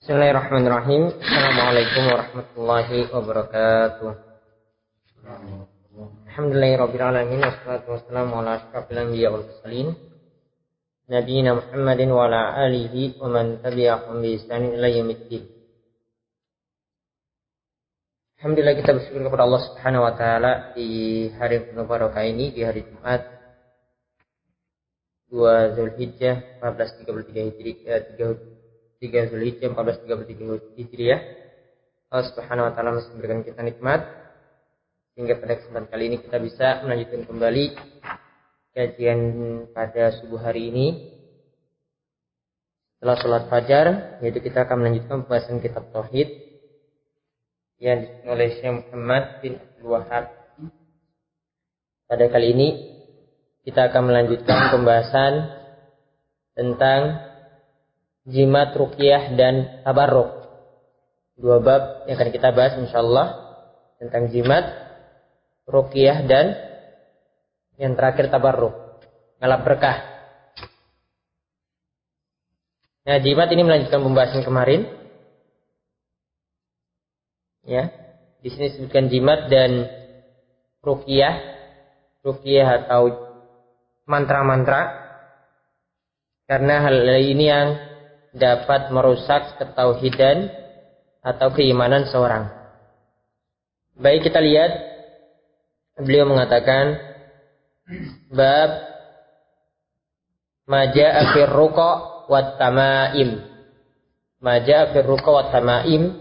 Bismillahirrahmanirrahim. Assalamualaikum warahmatullahi wabarakatuh. Alamin wassalatu wassalamu ala asyrafil anbiya wal mursalin nabiyina Muhammadin wa ala alihi wa man tabi'ahum bi ihsanin ila yaumiddin. Alhamdulillah kita bersyukur kepada Allah Subhanahu wa taala di hari penuh barokah ini di hari Jumat 2 Zulhijjah 1433 Hijriah 3 Zulhijjah 1433 Hijriah. Allah Subhanahu wa taala masih memberikan kita nikmat. Sehingga pada kesempatan kali ini kita bisa melanjutkan kembali kajian pada subuh hari ini. Setelah sholat fajar yaitu kita akan melanjutkan pembahasan kitab tauhid yang disusun oleh Syekh Muhammad bin Abdul Wahab pada kali ini kita akan melanjutkan pembahasan tentang jimat ruqyah dan tabarruk. Dua bab yang akan kita bahas insyaallah tentang jimat ruqyah dan yang terakhir tabarruk. Ngalap berkah. Nah, jimat ini melanjutkan pembahasan kemarin. Ya. Di sini disebutkan jimat dan ruqyah. Ruqyah atau mantra-mantra. Karena hal ini yang dapat merusak ketauhidan atau keimanan seorang. Baik kita lihat beliau mengatakan bab maja afir ruqa wat tamaim. Maja afir ruqa wat tamaim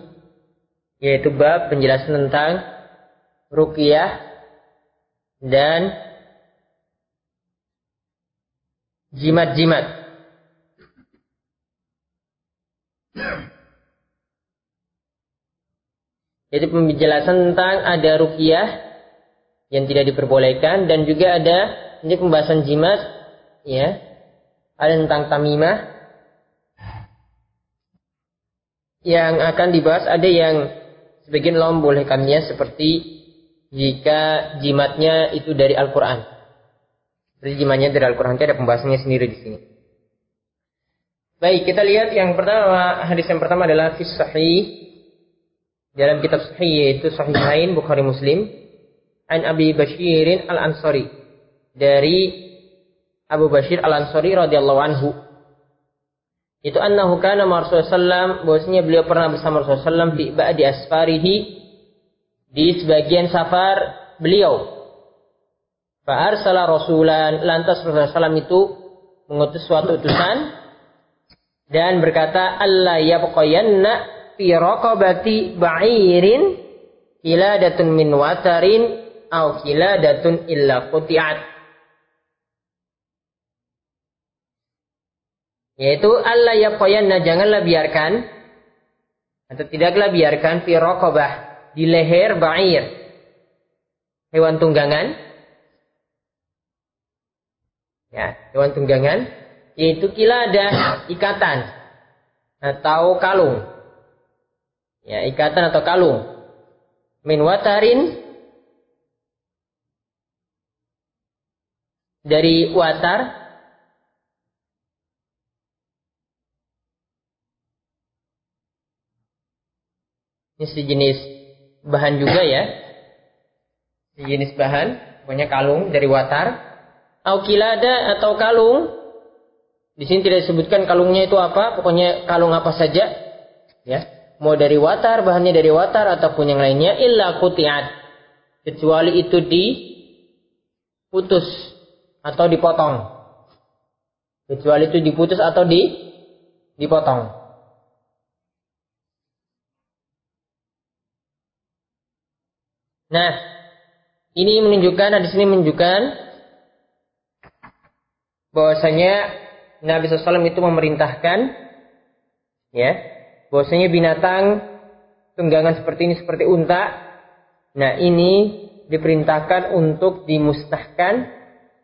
yaitu bab penjelasan tentang ruqyah dan jimat-jimat Jadi penjelasan tentang ada rukiah yang tidak diperbolehkan dan juga ada ini pembahasan jimat ya. Ada tentang tamimah yang akan dibahas ada yang sebagian Allah membolehkannya seperti jika jimatnya itu dari Al-Qur'an. Jadi jimatnya dari Al-Qur'an ada pembahasannya sendiri di sini. Baik, kita lihat yang pertama hadis yang pertama adalah fis sahih dalam kitab sahih yaitu Sahih lain Bukhari Muslim an Abi Bashirin Al Ansari dari Abu Bashir Al Ansari radhiyallahu anhu. Itu annahu kana Rasulullah sallam bahwasanya beliau pernah bersama Rasulullah sallam fi ba'di asfarihi di sebagian safar beliau. Fa arsala rasulan lantas Rasulullah sallam itu mengutus suatu utusan dan berkata Allah yabqayanna fi raqabati ba'irin kiladatun min watarin au kiladatun illa quti'at. Yaitu Allah ya qoyanna janganlah biarkan atau tidaklah biarkan fi raqabah di leher ba'ir hewan tunggangan. Ya hewan tunggangan yaitu kilada ikatan atau kalung ya ikatan atau kalung. Min watarin. Dari watar. Ini sejenis bahan juga ya. Sejenis bahan. Pokoknya kalung dari watar. Aukilada atau kalung. Di sini tidak disebutkan kalungnya itu apa. Pokoknya kalung apa saja. Ya mau dari watar, bahannya dari watar ataupun yang lainnya illa kutiat. Kecuali itu diputus atau dipotong. Kecuali itu diputus atau di dipotong. Nah, ini menunjukkan di sini menunjukkan bahwasanya Nabi SAW itu memerintahkan ya bahwasanya binatang tunggangan seperti ini seperti unta. Nah ini diperintahkan untuk dimusnahkan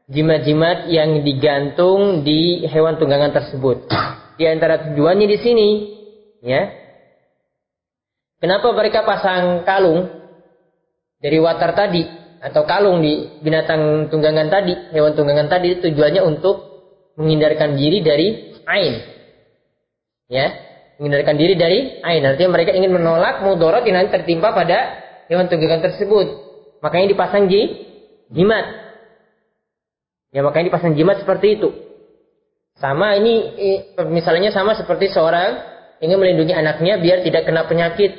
jimat-jimat yang digantung di hewan tunggangan tersebut. Di antara tujuannya di sini ya. Kenapa mereka pasang kalung dari watar tadi atau kalung di binatang tunggangan tadi hewan tunggangan tadi tujuannya untuk menghindarkan diri dari ain ya Menghindarkan diri dari ain. Artinya mereka ingin menolak mudorot yang nanti tertimpa pada hewan tunggangan tersebut. Makanya dipasang ji, jimat. Ya makanya dipasang jimat seperti itu. Sama ini misalnya sama seperti seorang ingin melindungi anaknya biar tidak kena penyakit,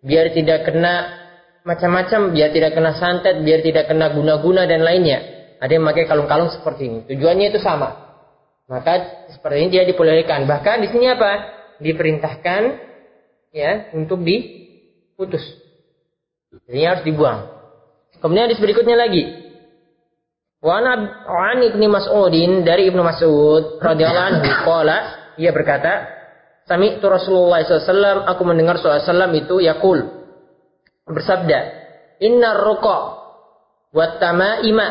biar tidak kena macam-macam, biar tidak kena santet, biar tidak kena guna-guna dan lainnya. Ada yang memakai kalung-kalung seperti ini. Tujuannya itu sama. Maka seperti ini dia diperbolehkan. Bahkan di sini apa? Diperintahkan ya untuk diputus. Jadi harus dibuang. Kemudian di berikutnya lagi. Wa an Ibnu Mas'udin dari Ibnu Mas'ud radhiyallahu anhu qala ia berkata Sami itu Rasulullah SAW aku mendengar SAW itu yakul bersabda Inna ruqa wa tamaima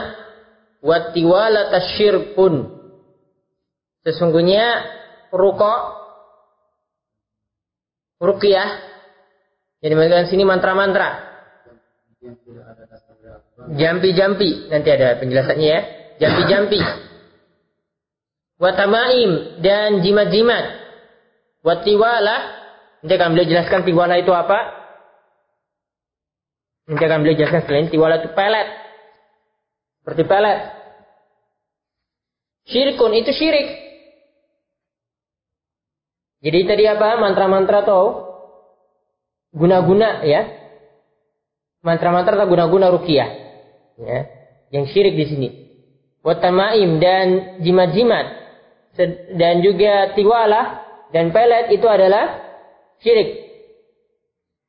wa tiwala tasyirkun Sesungguhnya ruqa ruqyah jadi maksudnya sini mantra-mantra Jampi-jampi. Nanti ada penjelasannya ya. Jampi-jampi. Watamaim dan jimat-jimat. Watiwala. Nanti akan beliau jelaskan tiwala itu apa. Nanti akan beliau jelaskan selain tiwala itu pelet. Seperti pelet. Syirkun itu syirik. Jadi tadi apa? Mantra-mantra atau guna-guna ya. Mantra-mantra atau guna-guna rukiah ya, yang syirik di sini. Watamaim dan jimat-jimat dan juga tiwalah dan pelet itu adalah syirik.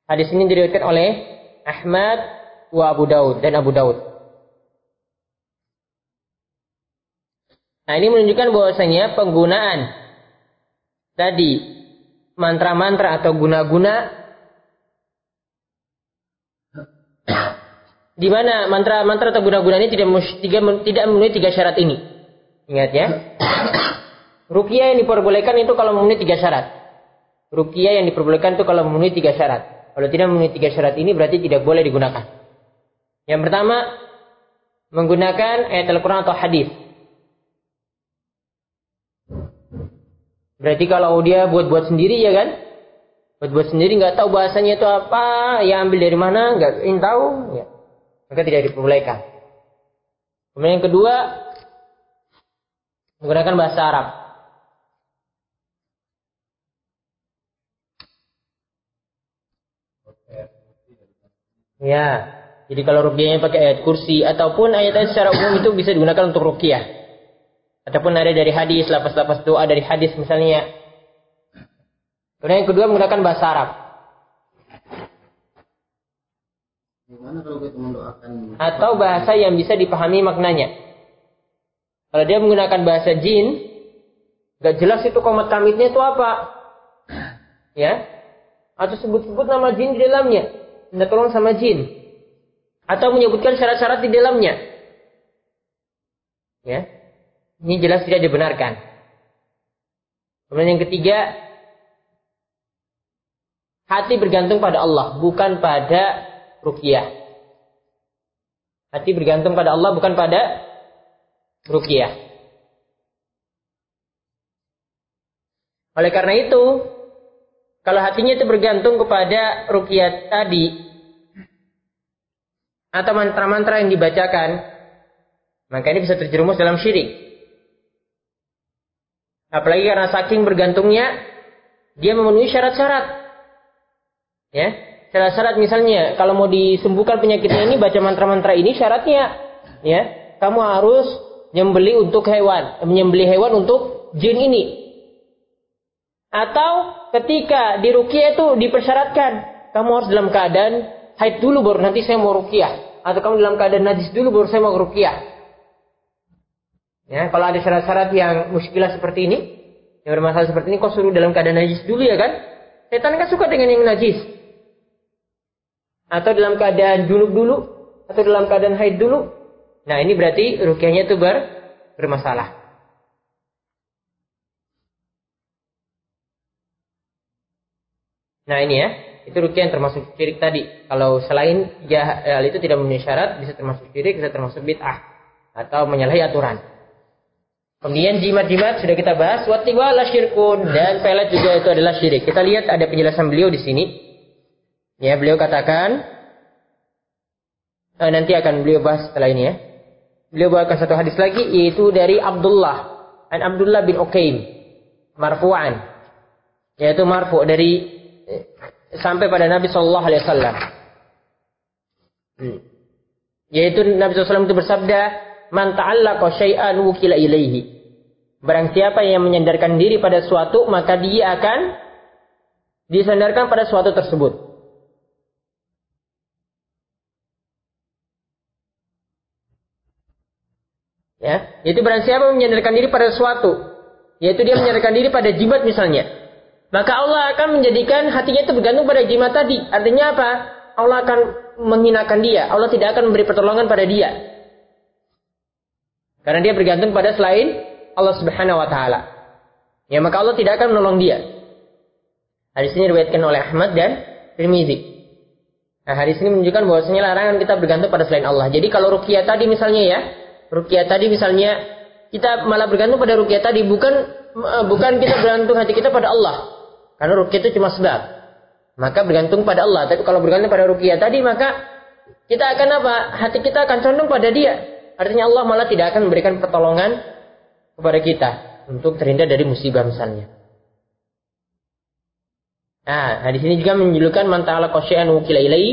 Hadis ini diriwayatkan oleh Ahmad wa Abu Daud dan Abu Daud. Nah ini menunjukkan bahwasanya penggunaan tadi mantra-mantra atau guna-guna di mana mantra-mantra atau guna-guna ini tidak tidak memenuhi tiga syarat ini. Ingat ya. Rukia yang diperbolehkan itu kalau memenuhi tiga syarat. Rukia yang diperbolehkan itu kalau memenuhi tiga syarat. Kalau tidak memenuhi tiga syarat ini berarti tidak boleh digunakan. Yang pertama, menggunakan ayat Al-Quran atau hadis. Berarti kalau dia buat-buat sendiri ya kan? Buat-buat sendiri nggak tahu bahasanya itu apa, ya ambil dari mana, nggak ingin tahu. Ya maka tidak diperbolehkan. Kemudian yang kedua, menggunakan bahasa Arab. Ya, jadi kalau rukyahnya pakai ayat kursi ataupun ayat-ayat secara umum itu bisa digunakan untuk rukyah. Ataupun ada dari hadis, lapas-lapas doa dari hadis misalnya. Kemudian yang kedua menggunakan bahasa Arab. Atau bahasa yang bisa dipahami maknanya. Kalau dia menggunakan bahasa jin, gak jelas itu komat kamitnya itu apa. Ya. Atau sebut-sebut nama jin di dalamnya. Minta tolong sama jin. Atau menyebutkan syarat-syarat di dalamnya. Ya. Ini jelas tidak dibenarkan. Kemudian yang ketiga, hati bergantung pada Allah, bukan pada rukiah. Hati bergantung pada Allah bukan pada rukiah. Oleh karena itu, kalau hatinya itu bergantung kepada rukiah tadi atau mantra-mantra yang dibacakan, maka ini bisa terjerumus dalam syirik. Apalagi karena saking bergantungnya, dia memenuhi syarat-syarat. Ya, syarat-syarat misalnya kalau mau disembuhkan penyakitnya ini baca mantra-mantra ini syaratnya ya kamu harus menyembeli untuk hewan menyembeli hewan untuk jin ini. Atau ketika di rukiah itu dipersyaratkan kamu harus dalam keadaan haid dulu baru nanti saya mau rukiah atau kamu dalam keadaan najis dulu baru saya mau rukiah ya kalau ada syarat-syarat yang muskilah seperti ini yang bermasalah seperti ini kok suruh dalam keadaan najis dulu ya kan setan kan suka dengan yang najis atau dalam keadaan junub dulu atau dalam keadaan haid dulu. Nah, ini berarti rukyahnya itu ber, bermasalah. Nah, ini ya. Itu rukyah yang termasuk syirik tadi. Kalau selain ya, itu tidak memenuhi syarat, bisa termasuk syirik, bisa termasuk bid'ah atau menyalahi aturan. Kemudian jimat-jimat sudah kita bahas. Watiwala syirkun. Dan pelet juga itu adalah syirik. Kita lihat ada penjelasan beliau di sini. Ya, beliau katakan. Eh, nanti akan beliau bahas setelah ini ya. Beliau bawakan satu hadis lagi. Yaitu dari Abdullah. An Abdullah bin Uqaim. Marfu'an. Yaitu marfu' dari eh, sampai pada Nabi Shallallahu Alaihi Wasallam. Hmm. Yaitu Nabi SAW itu bersabda, Man ta'allaqa syai'an wukila ilaihi. Barang siapa yang menyandarkan diri pada suatu, maka dia akan disandarkan pada suatu tersebut. Ya, yaitu barang siapa menyandarkan diri pada suatu, yaitu dia menyandarkan diri pada jimat misalnya, maka Allah akan menjadikan hatinya itu bergantung pada jimat tadi. Artinya apa? Allah akan menghinakan dia. Allah tidak akan memberi pertolongan pada dia. Karena dia bergantung pada selain Allah Subhanahu wa taala. Ya maka Allah tidak akan menolong dia. Hadis ini diriwayatkan oleh Ahmad dan Tirmizi. Nah, hadis ini menunjukkan bahwasanya larangan kita bergantung pada selain Allah. Jadi kalau rukyah tadi misalnya ya, rukyah tadi misalnya kita malah bergantung pada rukyah tadi bukan eh, bukan kita bergantung hati kita pada Allah. Karena rukyah itu cuma sebab. Maka bergantung pada Allah. Tapi kalau bergantung pada rukyah tadi maka kita akan apa? Hati kita akan condong pada dia. Artinya Allah malah tidak akan memberikan pertolongan kepada kita untuk terhindar dari musibah misalnya. Nah, nah di sini juga menjulukan mantala qasyan wukila ilai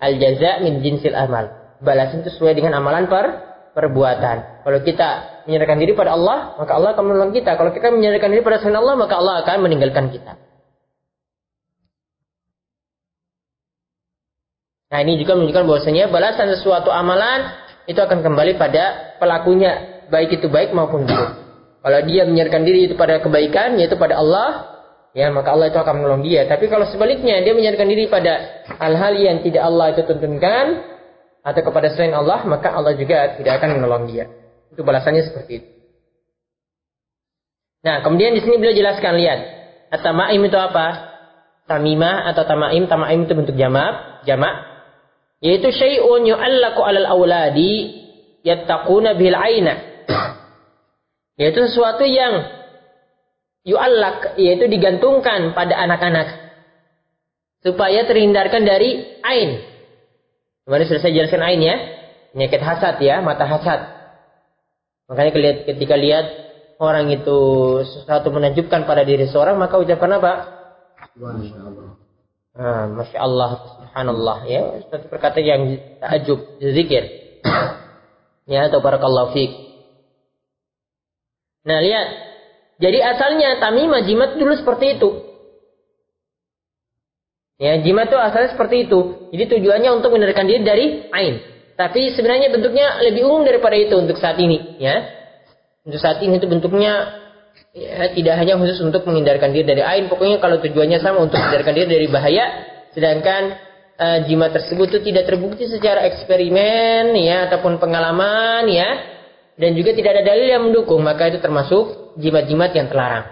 al jaza min jinsil amal. Balasan itu sesuai dengan amalan per perbuatan. Kalau kita menyerahkan diri pada Allah, maka Allah akan menolong kita. Kalau kita menyerahkan diri pada selain Allah, maka Allah akan meninggalkan kita. Nah, ini juga menunjukkan bahwasanya balasan sesuatu amalan itu akan kembali pada pelakunya, baik itu baik maupun buruk. Kalau dia menyerahkan diri itu pada kebaikan, yaitu pada Allah, ya maka Allah itu akan menolong dia. Tapi kalau sebaliknya dia menyerahkan diri pada hal-hal yang tidak Allah itu tuntunkan atau kepada selain Allah, maka Allah juga tidak akan menolong dia. Itu balasannya seperti itu. Nah, kemudian di sini beliau jelaskan lihat, at-tamaim itu apa? Tamimah atau tamaim, tamaim itu bentuk jamak, jamak yaitu syai'un yu'allaku 'alal auladi yattaquna bil aina. Yaitu sesuatu yang yu'allak yaitu digantungkan pada anak-anak. Supaya terhindarkan dari ain. Kemarin sudah saya jelaskan ain ya. Penyakit hasad ya mata hasad. Makanya ketika lihat orang itu sesuatu menakjubkan pada diri seorang maka ucapkan apa Ah, Masya Allah, Subhanallah ya, satu perkataan yang takjub, zikir. ya, atau barakallahu fiq. Nah, lihat. Jadi asalnya tamimah jimat dulu seperti itu. Ya, jimat itu asalnya seperti itu. Jadi tujuannya untuk menerikan diri dari ain. Tapi sebenarnya bentuknya lebih umum daripada itu untuk saat ini, ya. Untuk saat ini itu bentuknya ya, tidak hanya khusus untuk menghindarkan diri dari ain, pokoknya kalau tujuannya sama untuk menghindarkan diri dari bahaya, sedangkan uh, jimat tersebut itu tidak terbukti secara eksperimen ya ataupun pengalaman ya dan juga tidak ada dalil yang mendukung, maka itu termasuk jimat-jimat yang terlarang.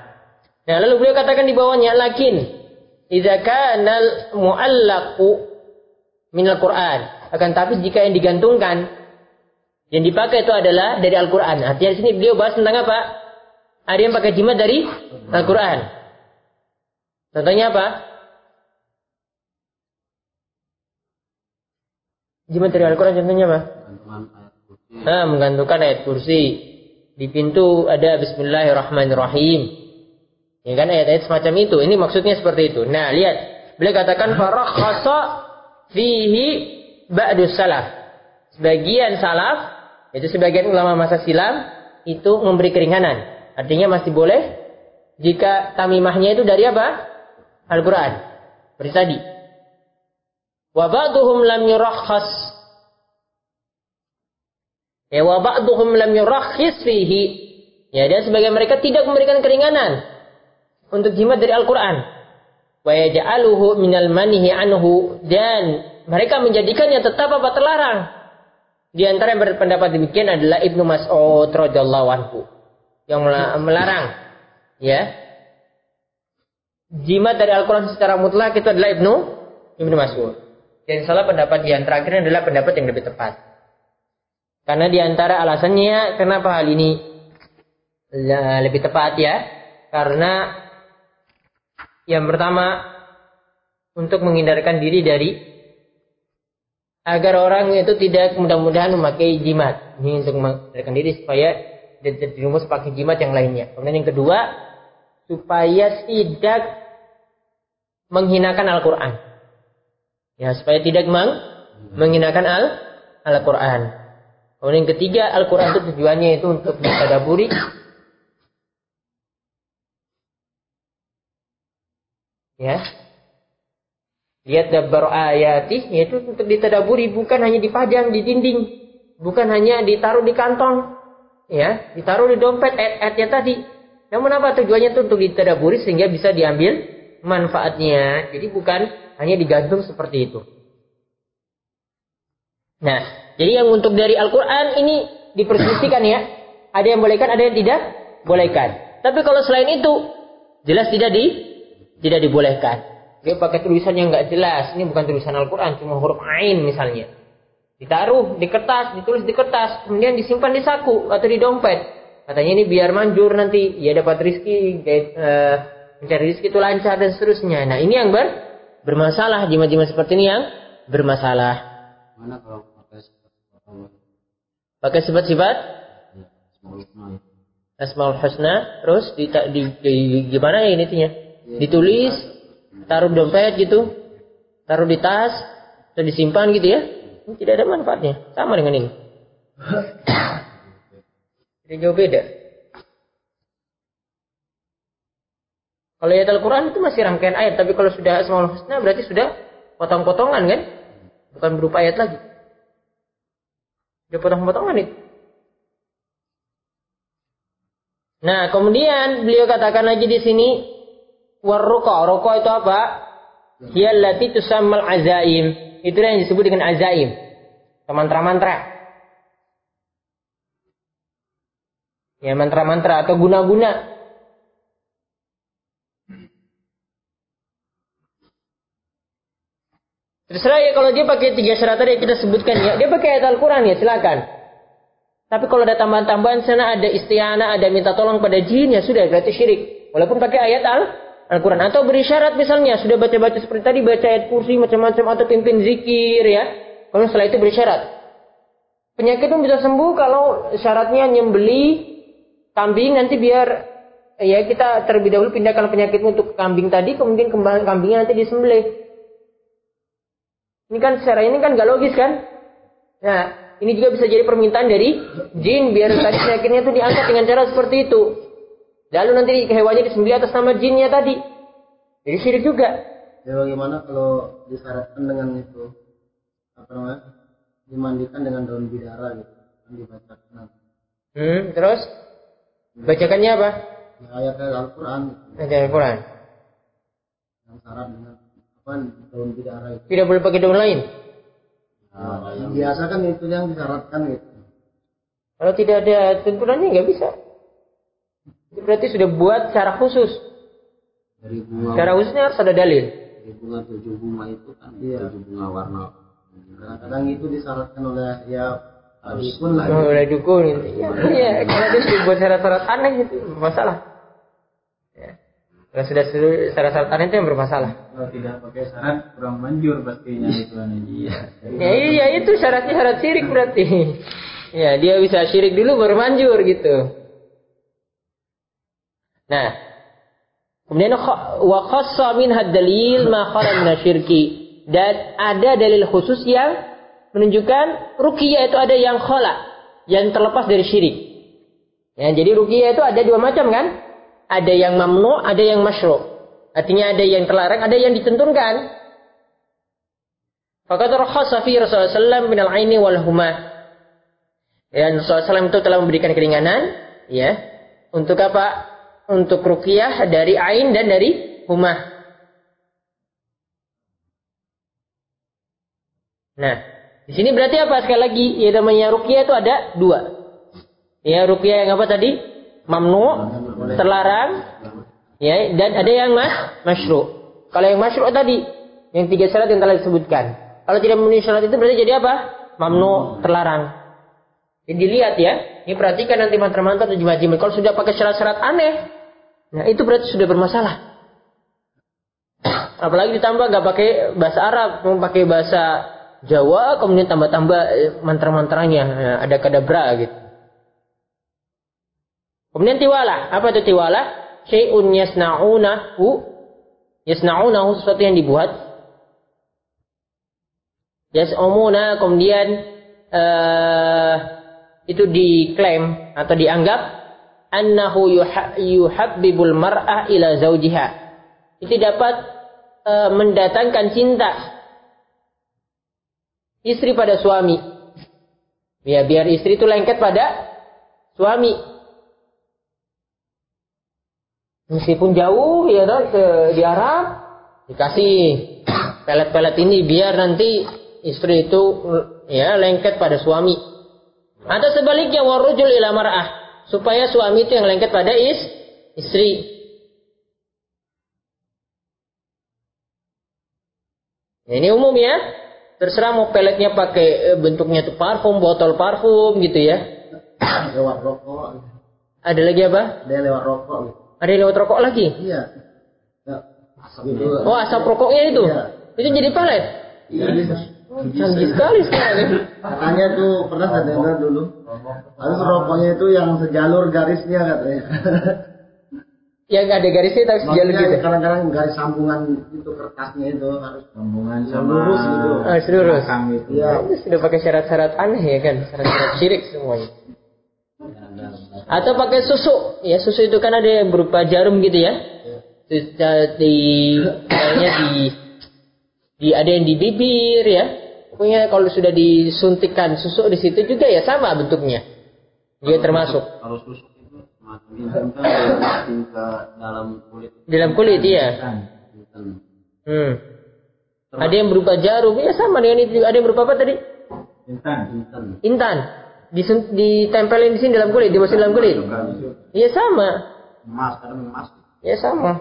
Nah, lalu beliau katakan di bawahnya lakin idza kana muallaqu min al-Qur'an. Akan tapi jika yang digantungkan yang dipakai itu adalah dari Al-Qur'an. Artinya di sini beliau bahas tentang apa? Ada yang pakai jimat dari Al-Quran. Contohnya apa? Jimat dari Al-Quran contohnya apa? Nah, menggantungkan ayat kursi. Di pintu ada Bismillahirrahmanirrahim. Ya kan ayat-ayat semacam itu. Ini maksudnya seperti itu. Nah, lihat. Beliau katakan farakhasa fihi ba'du salaf. Sebagian salaf, itu sebagian ulama masa silam, itu memberi keringanan. Artinya masih boleh jika tamimahnya itu dari apa? Al-Quran. Seperti tadi. Lam yurakhas. Ya wa ba'duhum lam yurakhis fihi. Ya dan sebagian mereka tidak memberikan keringanan untuk jimat dari Al-Quran. Wa yaj'aluhu minal manihi anhu dan mereka menjadikannya tetap apa terlarang. Di antara yang berpendapat demikian adalah Ibnu Mas'ud radhiyallahu anhu yang melarang ya jimat dari Al-Quran secara mutlak itu adalah Ibnu Ibnu Mas'ud. Dan salah pendapat yang terakhir adalah pendapat yang lebih tepat. Karena di antara alasannya kenapa hal ini lebih tepat ya. Karena yang pertama untuk menghindarkan diri dari agar orang itu tidak mudah-mudahan memakai jimat. Ini untuk menghindarkan diri supaya dirumus pakai jimat yang lainnya. Kemudian yang kedua, supaya tidak menghinakan Al-Quran. Ya, supaya tidak meng menghinakan Al Al-Quran. Kemudian yang ketiga, Al-Quran itu tujuannya itu untuk ditadaburi ya lihat dabar ayati yaitu untuk ditadaburi bukan hanya dipajang di dinding bukan hanya ditaruh di kantong ya ditaruh di dompet ayat-ayatnya tadi namun apa tujuannya itu untuk ditadaburi sehingga bisa diambil manfaatnya jadi bukan hanya digantung seperti itu nah jadi yang untuk dari Al-Quran ini diperselisihkan ya ada yang bolehkan ada yang tidak bolehkan tapi kalau selain itu jelas tidak di tidak dibolehkan. Dia pakai tulisan yang nggak jelas. Ini bukan tulisan Al-Quran, cuma huruf Ain misalnya. Ditaruh di kertas, ditulis di kertas, kemudian disimpan di saku atau di dompet. Katanya ini biar manjur nanti, ya dapat rizki, uh, mencari rizki itu lancar dan seterusnya. Nah ini yang ber, bermasalah, jimat-jimat seperti ini yang bermasalah. Mana kalau pakai sifat-sifat Pakai sifat-sifat? Ya, Asmaul Husna, terus di, di, di, gimana ya intinya? ditulis, taruh dompet gitu, taruh di tas, dan disimpan gitu ya. Ini tidak ada manfaatnya. Sama dengan ini. Tidak jauh beda. Kalau ayat Al-Quran itu masih rangkaian ayat, tapi kalau sudah Asmaul Husna berarti sudah potong-potongan kan? Bukan berupa ayat lagi. Sudah potong-potongan itu. Nah, kemudian beliau katakan lagi di sini Warruqa. Ruqa itu apa? Hiyallati tusammal azaim. Itu yang disebut dengan azaim. Mantra-mantra. Ya, mantra-mantra atau guna-guna. Terserah ya kalau dia pakai tiga syarat tadi kita sebutkan ya, dia pakai ayat Al-Quran ya silakan. Tapi kalau ada tambahan-tambahan sana ada istiana, ada minta tolong pada jin ya sudah berarti syirik. Walaupun pakai ayat Al Al-Quran. Atau beri syarat misalnya sudah baca-baca seperti tadi baca ayat kursi macam-macam atau pimpin zikir ya. Kalau setelah itu beri syarat. Penyakit pun bisa sembuh kalau syaratnya nyembeli kambing nanti biar ya kita terlebih dahulu pindahkan penyakit untuk kambing tadi kemudian kembali kambingnya nanti disembelih. Ini kan secara ini kan gak logis kan? Nah ini juga bisa jadi permintaan dari jin biar tadi penyakitnya itu diangkat dengan cara seperti itu Lalu nanti hewannya disembelih atas nama jinnya tadi. Jadi syirik juga. Ya bagaimana kalau disyaratkan dengan itu apa namanya dimandikan dengan daun bidara gitu kan dibacakan. Hmm, terus bacakannya apa? Ya, ayat Al-Quran. Gitu. Ayat Al-Quran. Yang syarat dengan apa daun bidara itu. Tidak boleh pakai daun lain. Nah, biasa kan itu yang disyaratkan gitu. Kalau tidak ada tuntunannya nggak bisa. Itu berarti sudah buat cara khusus. Dari bunga. Cara khususnya harus ada dalil. Dari bunga tujuh bunga itu kan iya. tujuh bunga warna. Kadang-kadang itu disyaratkan oleh ya dukun lah. Oh, oleh dukun. Iya, iya. Kalau dia sudah buat syarat-syarat aneh itu masalah. Ya. Kalau sudah syarat-syarat aneh itu yang bermasalah. Kalau tidak pakai syarat kurang manjur pastinya itu Iya. Ya, iya itu syaratnya syarat syirik berarti. Ya, dia bisa syirik dulu baru manjur gitu. Nah, kemudian wa khassa min dalil ma khala min syirki dan ada dalil khusus yang menunjukkan ruqyah itu ada yang khala, yang terlepas dari syirik. Ya, jadi ruqyah itu ada dua macam kan? Ada yang mamnu, ada yang masyru. Artinya ada yang terlarang, ada yang ditentukan. Fakat rakhasa fi Rasulullah SAW min al-aini wal huma. Dan Rasulullah SAW itu telah memberikan keringanan, ya, untuk apa? Untuk ruqyah dari ain dan dari humah. Nah, di sini berarti apa sekali lagi? Ya namanya ruqyah itu ada dua. Ya ruqyah yang apa tadi? Mamnu, terlarang. Ya, dan ada yang mas, masyru. Kalau yang masyru tadi, yang tiga syarat yang telah disebutkan. Kalau tidak memenuhi syarat itu berarti jadi apa? Mamnu, terlarang. Jadi dilihat ya. Ini perhatikan nanti mantra-mantra atau jimat-jimat. Kalau sudah pakai syarat-syarat aneh, nah itu berarti sudah bermasalah. Apalagi ditambah nggak pakai bahasa Arab, mau pakai bahasa Jawa, kemudian tambah-tambah eh, mantra-mantranya, nah, ada kadabra gitu. Kemudian tiwala, apa itu tiwala? Syai'un yasna'unahu, yasna'unahu sesuatu yang dibuat. Yas'umuna, kemudian uh, itu diklaim atau dianggap annahu yuhabbibul mar'ah ila zaujiha. Itu dapat uh, mendatangkan cinta istri pada suami. Ya, biar istri itu lengket pada suami. Meskipun jauh ya kan di Arab dikasih pelet-pelet ini biar nanti istri itu ya lengket pada suami. Atau sebaliknya warujul ila mar'ah supaya suami itu yang lengket pada is istri. Ini umum ya. Terserah mau peletnya pakai eh, bentuknya itu parfum, botol parfum gitu ya. Lewat rokok. Ada lagi apa? Ada lewat rokok. Ada yang lewat rokok lagi? Iya. Ya, asap itu. Oh asap rokoknya itu? Iya. Itu jadi pelet? Iya bisa. Canggih sekali sekarang ya. Katanya tuh pernah saya dengar dulu. Harus rokoknya itu yang sejalur garisnya katanya. Yang ada garisnya tapi sejalur gitu. kadang-kadang garis sambungan itu kertasnya itu harus sambungan sama lurus gitu. Ah, lurus. belakang gitu. Iya. Itu sudah pakai syarat-syarat aneh ya kan, syarat-syarat syirik semuanya. Atau pakai susu, ya susu itu kan ada yang berupa jarum gitu ya. Eh, Di kayaknya di di ada yang di bibir ya. Pokoknya kalau sudah disuntikkan susu di situ juga ya sama bentuknya. Dia termasuk Kalau susuk itu kan dimasukin ke dalam kulit. dalam kulit ya. Instan. Hmm. Ada yang berupa jarum, ya sama dengan itu. juga. Ada yang berupa apa tadi? Instan. Instan. Intan. Disun- ditempelin di sini dalam kulit, dimasukin dalam kulit. Iya sama. Emas, kadang emas. Ya sama.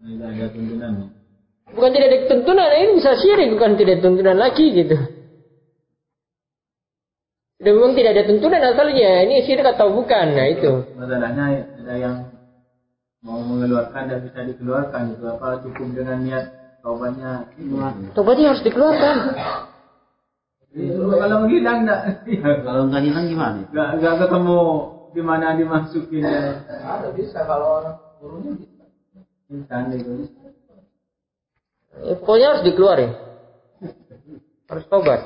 Tidak ada tuntunan. Bukan tidak ada tuntunan, ini bisa syirik, bukan tidak ada tuntunan lagi gitu. Dan memang tidak ada tuntunan asalnya, ini syirik atau bukan, nah itu. Masalahnya ada yang mau mengeluarkan dan bisa dikeluarkan itu apa cukup dengan niat taubatnya Tobatnya harus dikeluarkan. kalau menghilang enggak Kalau nggak hilang gimana? enggak enggak ketemu di mana dimasukin Ada bisa kalau orang gurunya bisa. instan Ya, pokoknya harus dikeluarin. Harus tobat.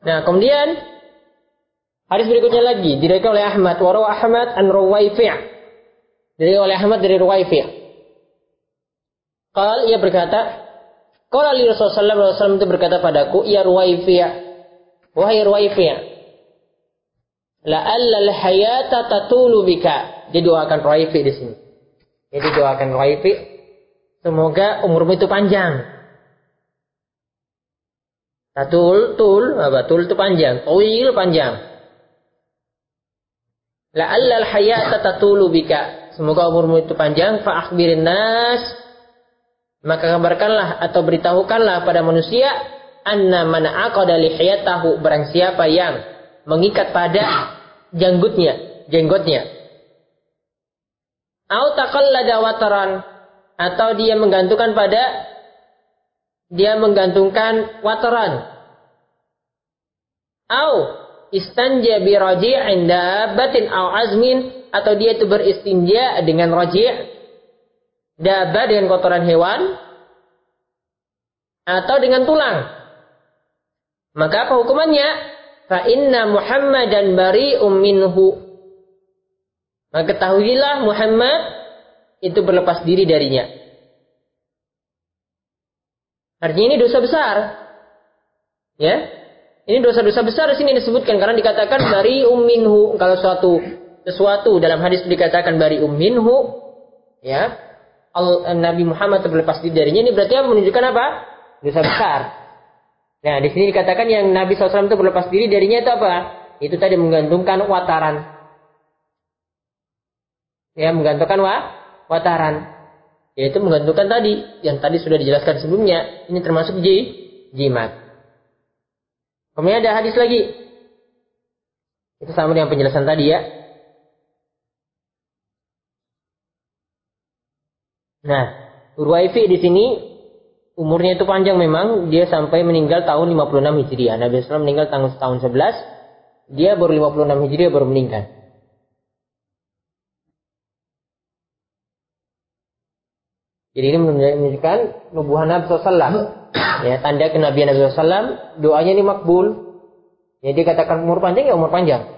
Nah, kemudian hadis berikutnya lagi diriwayatkan oleh Ahmad, warawa Ahmad an Ruwaifi'. Diriwayatkan oleh Ahmad dari Ruwaifi'. Qal ia berkata, Qala li Rasulullah wasallam itu berkata padaku, "Ya Ruwaifi', wahai Ruwaifi', la'alla al-hayata tatulu bika." Dia doakan Ruwaifi' di sini. Jadi doakan Ruwaifi, semoga umurmu itu panjang. Tatul, tul, apa? Tul itu panjang. Tawil panjang. La'alla al-hayata tatulu bika. Semoga umurmu itu panjang. Fa'akhbirin nas. Maka kabarkanlah atau beritahukanlah pada manusia. Anna man aqada lihiyatahu. Barang siapa yang mengikat pada janggutnya. Jenggotnya. Au wataran. Atau dia menggantungkan pada dia menggantungkan wataran. Au istanja bi raji'in dabbatin au azmin atau dia itu beristinja dengan raji' dabah dengan kotoran hewan atau dengan tulang. Maka apa hukumannya? Fa inna Muhammadan bari'um minhu. Maka ketahuilah Muhammad itu berlepas diri darinya. Artinya ini dosa besar. Ya. Ini dosa-dosa besar di sini disebutkan karena dikatakan dari umminhu kalau suatu sesuatu dalam hadis dikatakan dari umminhu ya Al, Nabi Muhammad terlepas diri darinya ini berarti menunjukkan apa? Dosa besar. Nah, di sini dikatakan yang Nabi SAW itu berlepas diri darinya itu apa? Itu tadi menggantungkan wataran. Ya, menggantungkan wa, wataran yaitu menggantungkan tadi yang tadi sudah dijelaskan sebelumnya ini termasuk ji, jimat Kemudian ada hadis lagi. Itu sama dengan penjelasan tadi ya. Nah, Urwaifi di sini umurnya itu panjang memang, dia sampai meninggal tahun 56 Hijriah. Nabi SAW meninggal tahun tahun 11, dia baru 56 Hijriah baru meninggal. Jadi ini menunjukkan nubuhan Nabi SAW. Ya, tanda kenabian Nabi SAW, doanya ini makbul. Ya, dia katakan umur panjang ya umur panjang.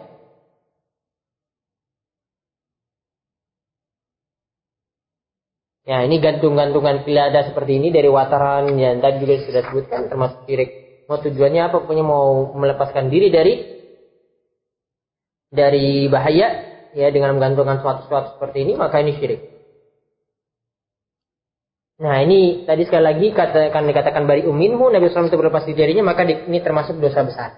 Ya, ini gantung-gantungan pilada seperti ini dari wataran yang tadi juga sudah sebutkan termasuk syirik. Mau tujuannya apa? Pokoknya mau melepaskan diri dari dari bahaya ya dengan menggantungkan suatu-suatu seperti ini maka ini syirik. Nah ini tadi sekali lagi katakan dikatakan bari uminhu Nabi SAW itu berlepas di dirinya maka ini termasuk dosa besar.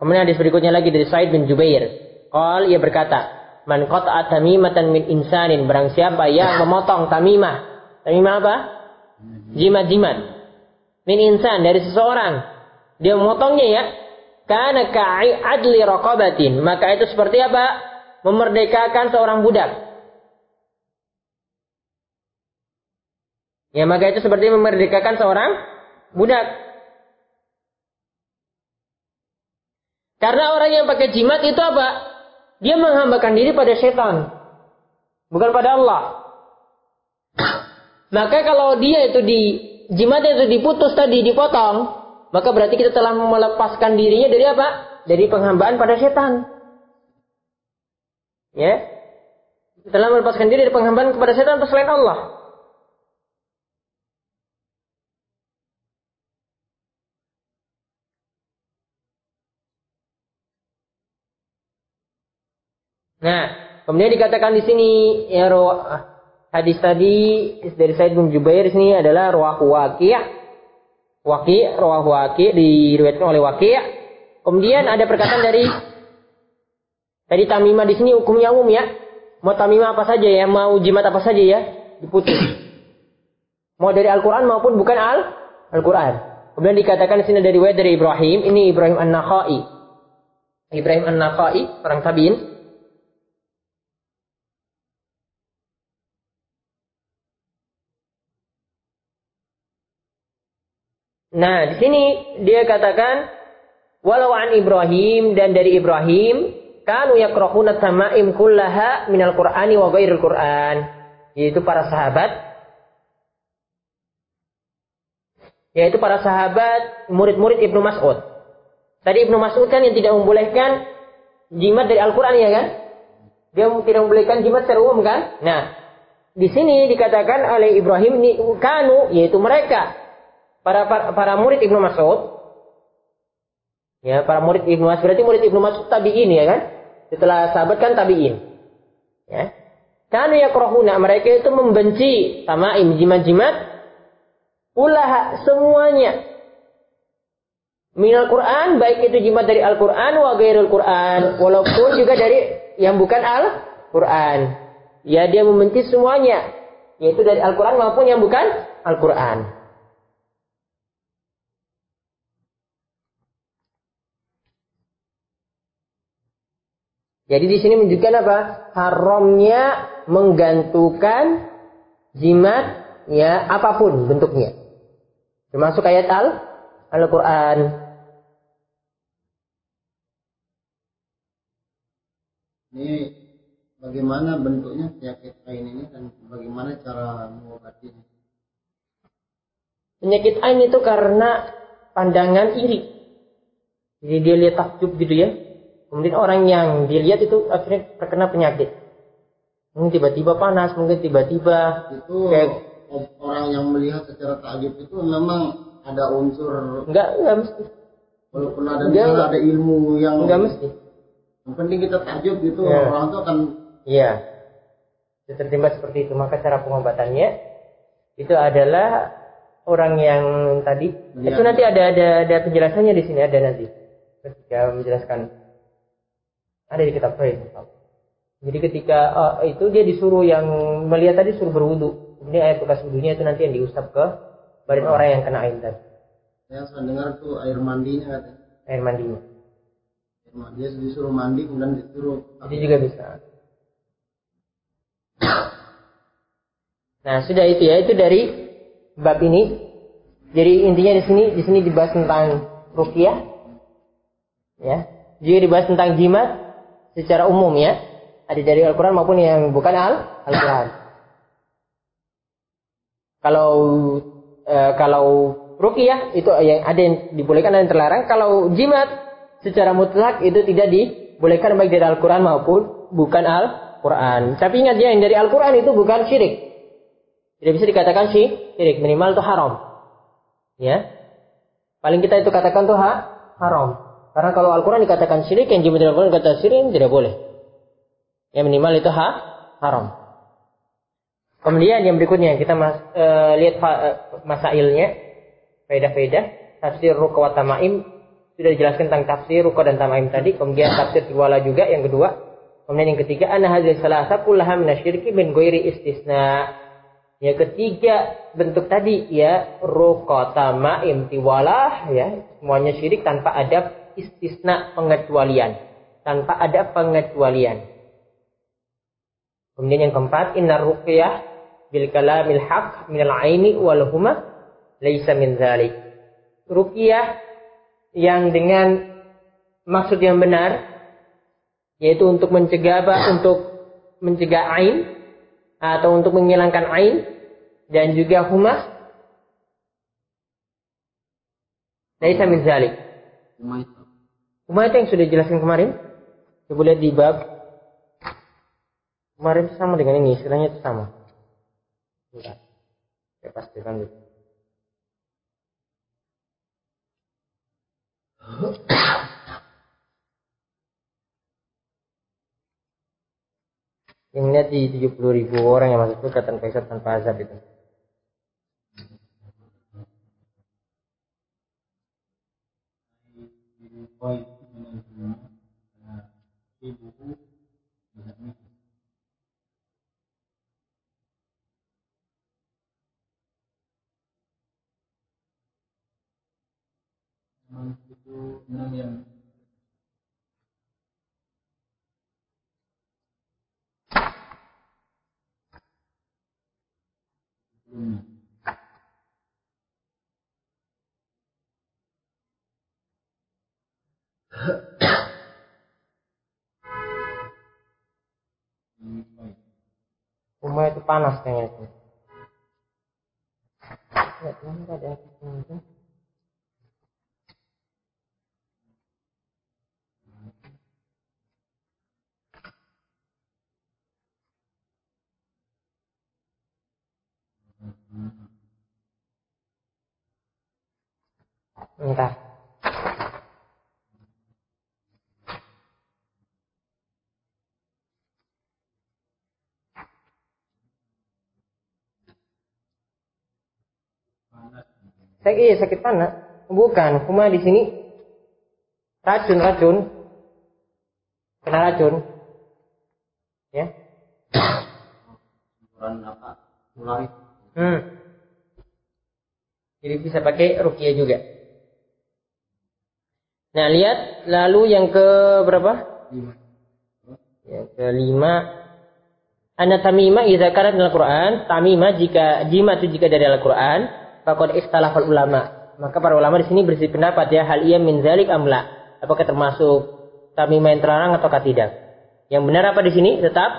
Kemudian hadis berikutnya lagi dari Said bin Jubair. Qal ia berkata, Man qata'a tamimatan min insanin. Barang siapa yang memotong tamimah. Tamimah apa? Jimat-jimat. Min insan. Dari seseorang. Dia memotongnya ya. Karena ka'i adli rokobatin. Maka itu seperti apa? Memerdekakan seorang budak. Ya maka itu seperti memerdekakan seorang budak. Karena orang yang pakai jimat itu apa? Dia menghambakan diri pada setan. Bukan pada Allah. Maka kalau dia itu di jimat itu diputus tadi, dipotong, maka berarti kita telah melepaskan dirinya dari apa? Dari penghambaan pada setan. Ya. Kita telah melepaskan diri dari penghambaan kepada setan selain Allah. Nah, kemudian dikatakan di sini ya hadis tadi dari Said bin Jubair di adalah rawahu Waqi'. Waqi' rawahu Waqi' diriwayatkan oleh Waqi'. Kemudian ada perkataan dari tadi tamimah di sini hukumnya umum ya. Mau tamimah apa saja ya, mau jimat apa saja ya, diputus. Mau dari Al-Qur'an maupun bukan Al Al-Qur'an. Kemudian dikatakan di sini dari dari Ibrahim, ini Ibrahim An-Nakhai. Ibrahim An-Nakhai, orang tabiin, Nah, di sini dia katakan walau an Ibrahim dan dari Ibrahim kanu yakrahuna tamaim kullaha minal Qur'ani wa ghairil Qur'an. Yaitu para sahabat yaitu para sahabat murid-murid Ibnu Mas'ud. Tadi Ibnu Mas'ud kan yang tidak membolehkan jimat dari Al-Qur'an ya kan? Dia tidak membolehkan jimat secara umum kan? Nah, di sini dikatakan oleh Ibrahim ini kanu yaitu mereka para para, para murid Ibnu Mas'ud ya para murid Ibnu Mas'ud berarti murid Ibnu Mas'ud tabi'in ya kan? Setelah sahabat kan tabi'in ya. Ya krohuna mereka itu membenci tamaim jimat-jimat ulah semuanya. Minal Quran baik itu jimat dari Al Quran wa gairul Quran walaupun juga dari yang bukan Al Quran ya dia membenci semuanya yaitu dari Al Quran maupun yang bukan Al Quran Jadi di sini menunjukkan apa? Haramnya menggantungkan jimat ya apa pun bentuknya. Termasuk ayat Al Al-Qur'an. Ini bagaimana bentuknya penyakit ain ini dan bagaimana cara mengobatinya? Penyakit ain itu karena pandangan iri. Jadi dia lihat takjub gitu ya. Kemudian orang yang dilihat itu akhirnya terkena penyakit. Mungkin tiba-tiba panas, mungkin tiba-tiba itu kayak orang yang melihat secara takjub itu memang ada unsur enggak enggak mesti. walaupun ada enggak, ada ilmu yang enggak mesti. Yang penting kita takjub gitu ya. orang itu akan iya. Tertimpa seperti itu. Maka cara pengobatannya itu adalah orang yang tadi. Melihat. itu nanti ada ada ada penjelasannya di sini ada nanti. Ketika menjelaskan ada di kitab Sahih Jadi ketika uh, itu dia disuruh yang melihat tadi suruh berwudu. Ini air bekas wudunya itu nanti yang diusap ke badan orang yang kena air tadi. Saya dengar tuh air mandinya katanya. air mandinya. dia disuruh mandi kemudian disuruh Itu juga bisa. Nah, sudah itu ya, itu dari bab ini. Jadi intinya di sini di sini dibahas tentang ruqyah. Ya. Juga dibahas tentang jimat secara umum ya. Ada dari Al-Qur'an maupun yang bukan Al Al-Qur'an. Kalau e, kalau ruqyah itu yang ada yang dibolehkan dan terlarang. Kalau jimat secara mutlak itu tidak dibolehkan baik dari Al-Qur'an maupun bukan Al-Qur'an. Tapi ingat ya yang dari Al-Qur'an itu bukan syirik. Tidak bisa dikatakan syirik, minimal itu haram. Ya. Paling kita itu katakan tuh ha, haram. Karena kalau Al-Quran dikatakan syirik, yang jimat Al-Quran dikatakan syirik, tidak boleh. Yang minimal itu ha, haram. Kemudian yang berikutnya kita mas, e, lihat fa, e, masailnya, faedah-faedah, tafsir ruka wa tamaim sudah dijelaskan tentang tafsir ruka dan tamaim tadi, kemudian tafsir tiwala juga yang kedua, kemudian yang ketiga, anna hadhihi salasa kullaha minasyirki min ghairi istisna. Yang ketiga bentuk tadi ya ruqa tamaim tiwalah ya semuanya syirik tanpa ada istisna pengecualian, tanpa ada pengecualian. Kemudian yang keempat, inna ruqyah bil kalamil haq min al aini wal huma laisa min dzalik. Ruqyah yang dengan maksud yang benar yaitu untuk mencegah apa? Untuk mencegah ain atau untuk menghilangkan ain dan juga huma laisa min dzalik. Itu yang sudah dijelaskan kemarin. Coba lihat di bab kemarin sama dengan ini, istilahnya itu sama. Bentar. Saya pastikan dulu. Yang lihat di 70 ribu orang yang masuk surga tanpa hisab tanpa azab itu. Itu enam yang Hmm. Rumah itu panas kayaknya itu. Kenapa ada? Entah. Saya iya sakit panas. Bukan, cuma di sini racun racun kena racun. Ya. Apa? Itu. hmm. jadi bisa pakai rukia juga. Nah lihat lalu yang ke berapa? Yang kelima Ana tamima idza kanat dalam Quran, tamima jika jima itu jika dari Al-Quran, faqad istalafal ulama. Maka para ulama di sini bersih pendapat ya hal ia min zalik amla. Apakah termasuk tamima yang terlarang ataukah tidak? Yang benar apa di sini? Tetap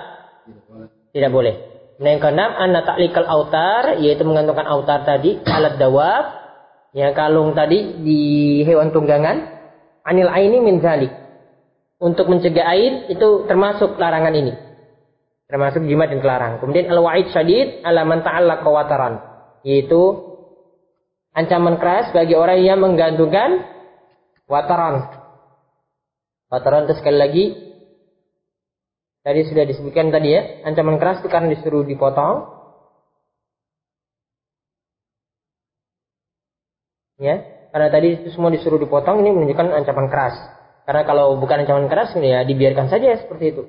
tidak boleh. Nah yang keenam, anna ta'likal autar, yaitu menggantungkan autar tadi, alat dawab, yang kalung tadi di hewan tunggangan, anil aini min zalik. Untuk mencegah air, itu termasuk larangan ini. Termasuk jimat yang terlarang. Kemudian al-wa'id syadid, ala man ta'allaq wataran. Yaitu, ancaman keras bagi orang yang menggantungkan wataran. Wataran itu sekali lagi, Tadi sudah disebutkan tadi ya, ancaman keras itu karena disuruh dipotong. Ya, karena tadi itu semua disuruh dipotong ini menunjukkan ancaman keras. Karena kalau bukan ancaman keras ya dibiarkan saja seperti itu.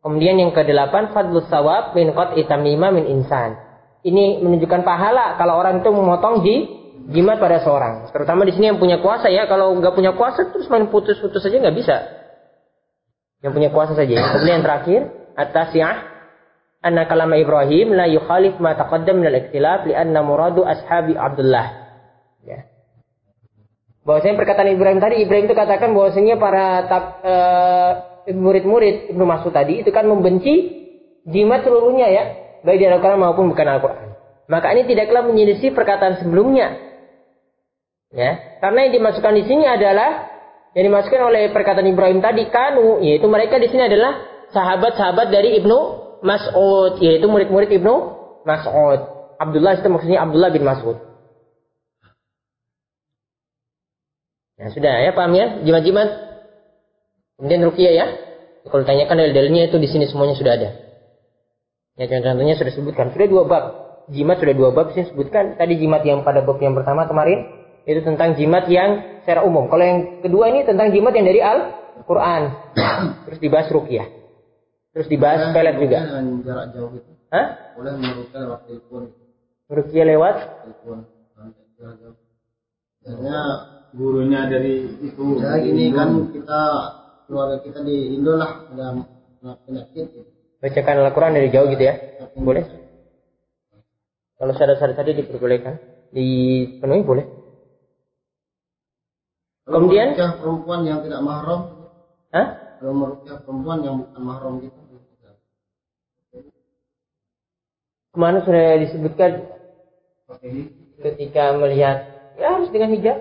Kemudian yang kedelapan fadlus sawab min qat itamima min insan. Ini menunjukkan pahala kalau orang itu memotong di jimat pada seorang. Terutama di sini yang punya kuasa ya. Kalau nggak punya kuasa terus main putus-putus saja nggak bisa. Yang punya kuasa saja. Kemudian yang terakhir, at-tasi'ah anna kalama Ibrahim la yukhalif ma taqaddam min al-ikhtilaf li'anna muradu ashabi Abdullah. Ya. Bahwasanya perkataan Ibrahim tadi, Ibrahim itu katakan bahwasanya para uh, murid-murid Ibnu Mas'ud tadi itu kan membenci jimat seluruhnya ya, baik di Al-Qur'an maupun bukan Al-Qur'an. Maka ini tidaklah menyelisih perkataan sebelumnya. Ya, karena yang dimasukkan di sini adalah yang dimasukkan oleh perkataan Ibrahim tadi kanu, yaitu mereka di sini adalah sahabat-sahabat dari Ibnu Mas'ud, yaitu murid-murid Ibnu Mas'ud. Abdullah itu maksudnya Abdullah bin Mas'ud. Ya sudah ya paham ya jimat-jimat. Kemudian rukiah ya. Kalau tanyakan dalil-dalilnya itu di sini semuanya sudah ada. Ya contoh-contohnya sudah sebutkan. Sudah dua bab jimat sudah dua bab saya sebutkan. Tadi jimat yang pada bab yang pertama kemarin itu tentang jimat yang secara umum. Kalau yang kedua ini tentang jimat yang dari Al-Quran. Terus dibahas rukyah. Terus dibahas pelet juga. Dengan jarak jauh itu. Hah? Boleh merukyah lewat telepon. Rukyah lewat? Telepon. Jarak jauh. Biasanya gurunya dari itu. ya gini kan kita keluarga kita di Indo lah ada penyakit gitu. Bacakan Al-Quran dari jauh gitu ya? Boleh? Kalau syarat-syarat tadi diperbolehkan, dipenuhi boleh. Kemudian? merukyah perempuan yang tidak mahram, Hah? kalau merukyah perempuan yang bukan mahram gitu. Ke mana sudah disebutkan ketika melihat ya harus dengan hijab.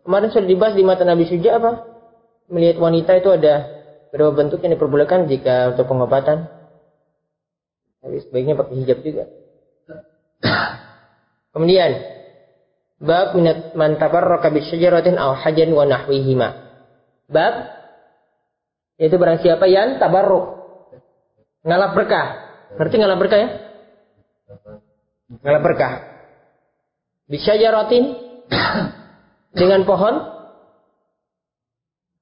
Kemarin sudah dibahas di mata Nabi Suja apa? Melihat wanita itu ada beberapa bentuk yang diperbolehkan jika untuk pengobatan. Tapi sebaiknya pakai hijab juga. Kemudian bab minat man tabarraka bi syajaratin aw hajan wa nahwihima. Bab yaitu barang siapa yang tabarruk ngalap berkah. Ngerti ngalap berkah ya? Ngalap berkah. Bi syajaratin dengan pohon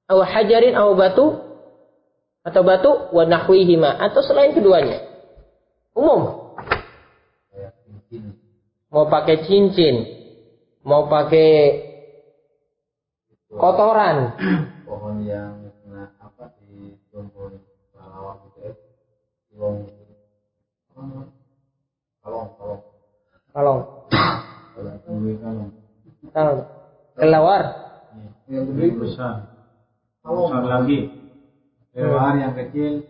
aw hajarin aw batu atau batu wa nahwihima atau selain keduanya. Umum mau pakai cincin, mau pakai kotoran, pohon yang kena apa di tumpul pahlawan gitu ya. Kalong kalong. Kalong. Kalong, kalong. Kalong. Kalong, kelawar, yang gede besar. Besar lagi. Kelewar yang kecil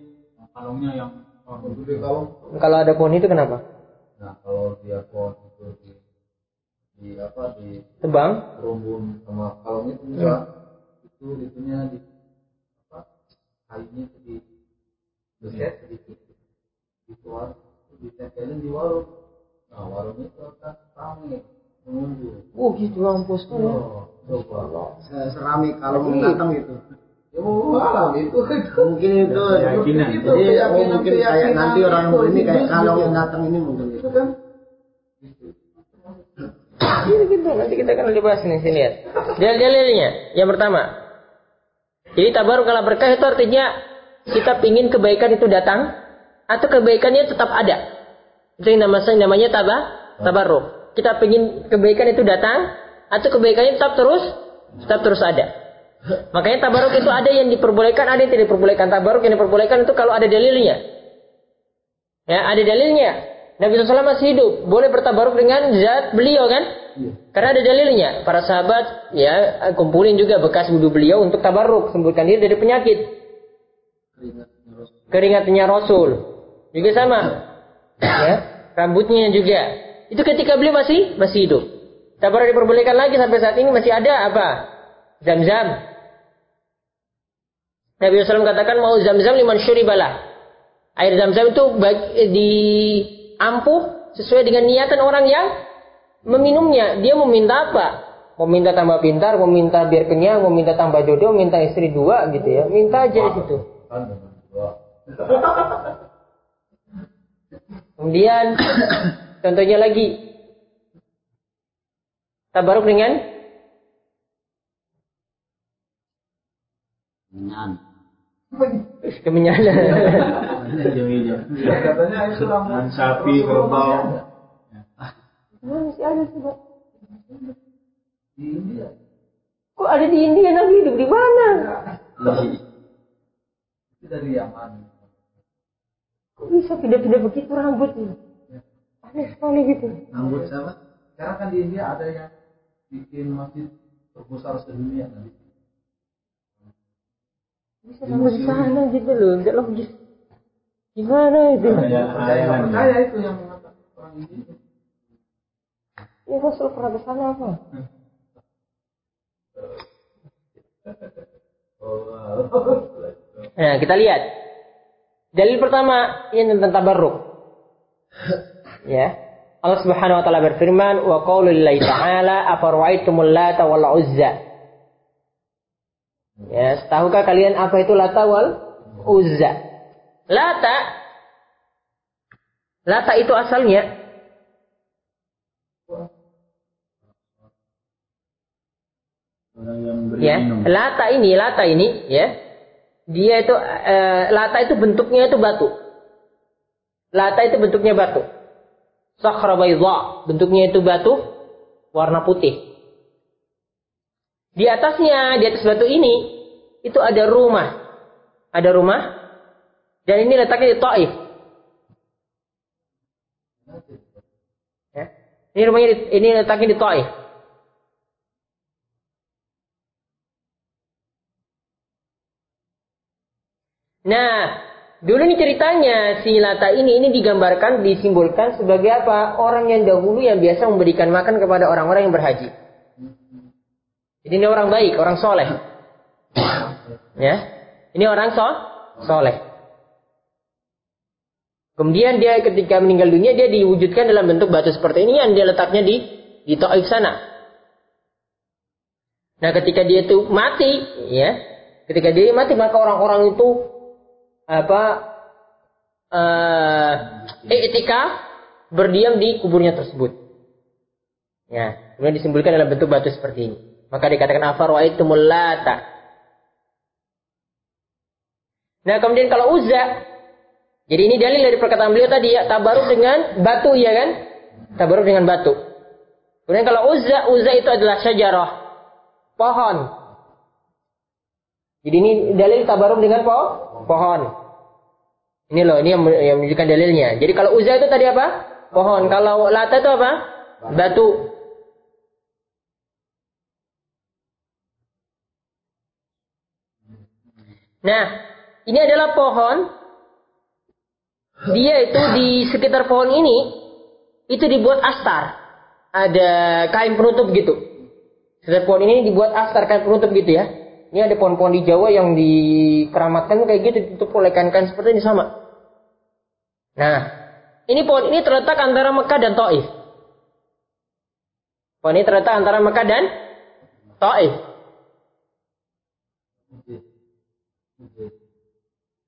kalongnya yang kalong kalau ada pohon itu kenapa? nah kalau dia pohon di di apa di Tebang, rumbun sama kalongnya itu bisa itu itunya di apa kayunya itu di beset sedikit. Di ditempelin di warung. Nah warungnya itu akan ramai mengunjung. Oh gitu mampus oh coba. Se- Seramik kalau mau datang gitu. ya mau malam itu. Mungkin itu keyakinan. jadi oh, mungkin kayak nanti orang ini kayak kalau yang datang ini mungkin gitu. kan Gitu, gitu. Nanti kita akan dibahas nih sini lihat. Dalil-dalilnya. Yang pertama. Jadi tabaruk kalau berkah itu artinya kita pingin kebaikan itu datang atau kebaikannya tetap ada. Itu yang namanya, namanya tabah, tabaruk. Kita pingin kebaikan itu datang atau kebaikannya tetap terus tetap terus ada. Makanya tabaruk itu ada yang diperbolehkan, ada yang tidak diperbolehkan. Tabaruk yang diperbolehkan itu kalau ada dalilnya. Ya, ada dalilnya. Nabi SAW masih hidup, boleh bertabaruk dengan zat beliau kan? Karena ada dalilnya. Para sahabat ya kumpulin juga bekas wudhu beliau untuk tabaruk, sembuhkan diri dari penyakit. Keringatnya Rasul. Juga sama. Ya, rambutnya juga. Itu ketika beliau masih masih hidup. Tabaruk diperbolehkan lagi sampai saat ini masih ada apa? Zam-zam. Nabi SAW katakan mau zam-zam liman syuribalah. Air zam-zam itu bagi, diampuh sesuai dengan niatan orang yang meminumnya. Dia meminta apa? Mau minta tambah pintar, mau minta biar kenyang, mau minta tambah jodoh, minta istri dua gitu ya. Minta aja di situ. Kemudian contohnya lagi tabaruk dengan Menyan. kemenyan. jam-jam katanya itu sapi kerbau Masih ada sih, Pak. Di India. Kok ada di India Nabi hidup di mana? Itu dari Yaman. Kok bisa pindah-pindah begitu rambutnya? Aneh sekali gitu. Rambut siapa? Sekarang kan di India ada yang bikin masjid terbesar sedunia nanti. Bisa sampai di sana gitu loh, tidak logis. Gimana itu? Nggak percaya itu yang mengatakan orang India. Ya Rasul pernah ke sana apa? Nah, kita lihat. Dalil pertama ini tentang tabarruk. Ya. Allah Subhanahu wa taala berfirman, "Wa qaulu lillahi ta'ala afara'aitumul lata wal uzza." Ya, tahukah kalian apa itu lata wal uzza? Lata Lata itu asalnya Orang yang beri ya minum. lata ini lata ini ya. Dia itu eh, lata itu bentuknya itu batu. Lata itu bentuknya batu. Sakhra bayda bentuknya itu batu warna putih. Di atasnya di atas batu ini itu ada rumah. Ada rumah dan ini letaknya di Taif. Ya. ini rumahnya di, ini letaknya di Taif Nah, dulu ini ceritanya si Lata ini ini digambarkan disimbolkan sebagai apa? Orang yang dahulu yang biasa memberikan makan kepada orang-orang yang berhaji. Jadi ini orang baik, orang soleh. Ya, ini orang so soleh. Kemudian dia ketika meninggal dunia dia diwujudkan dalam bentuk batu seperti ini yang dia letaknya di di Taif sana. Nah, ketika dia itu mati, ya, ketika dia mati maka orang-orang itu apa uh, etika berdiam di kuburnya tersebut. Ya, kemudian disimbolkan dalam bentuk batu seperti ini. Maka dikatakan afar wa itu lata. Nah, kemudian kalau uzza jadi ini dalil dari perkataan beliau tadi ya, tabaruk dengan batu ya kan? Tabaruk dengan batu. Kemudian kalau uzza, uzza itu adalah syajarah, pohon. Jadi ini dalil tabaruk dengan po pohon. Ini loh, ini yang, yang menunjukkan dalilnya. Jadi kalau uzza itu tadi apa? Pohon. Kalau lata itu apa? Batu. Nah, ini adalah pohon. Dia itu di sekitar pohon ini itu dibuat astar. Ada kain penutup gitu. Sekitar pohon ini dibuat astar kain penutup gitu ya. Ini ada pohon-pohon di Jawa yang dikeramatkan kayak gitu ditutup oleh kain-kain seperti ini sama. Nah, ini pohon ini terletak antara Mekah dan Taif. Pohon ini terletak antara Mekah dan Taif.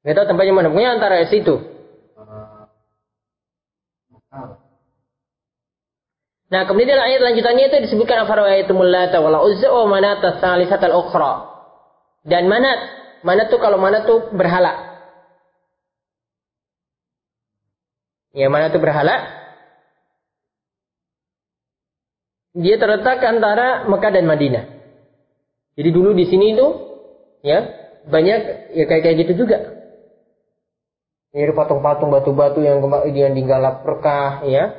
Gak tahu tempatnya mana, pokoknya antara situ. Nah, kemudian ayat lanjutannya itu disebutkan afara'aytumul lata wal uzza wa manata tsalisatal ukhra. Dan manat, manat tuh kalau manat tuh berhala. Ya, mana tuh berhala? Dia terletak antara Mekah dan Madinah. Jadi dulu di sini itu ya banyak ya kayak kayak gitu juga. Ini patung-patung batu-batu yang kemudian digalap berkah ya,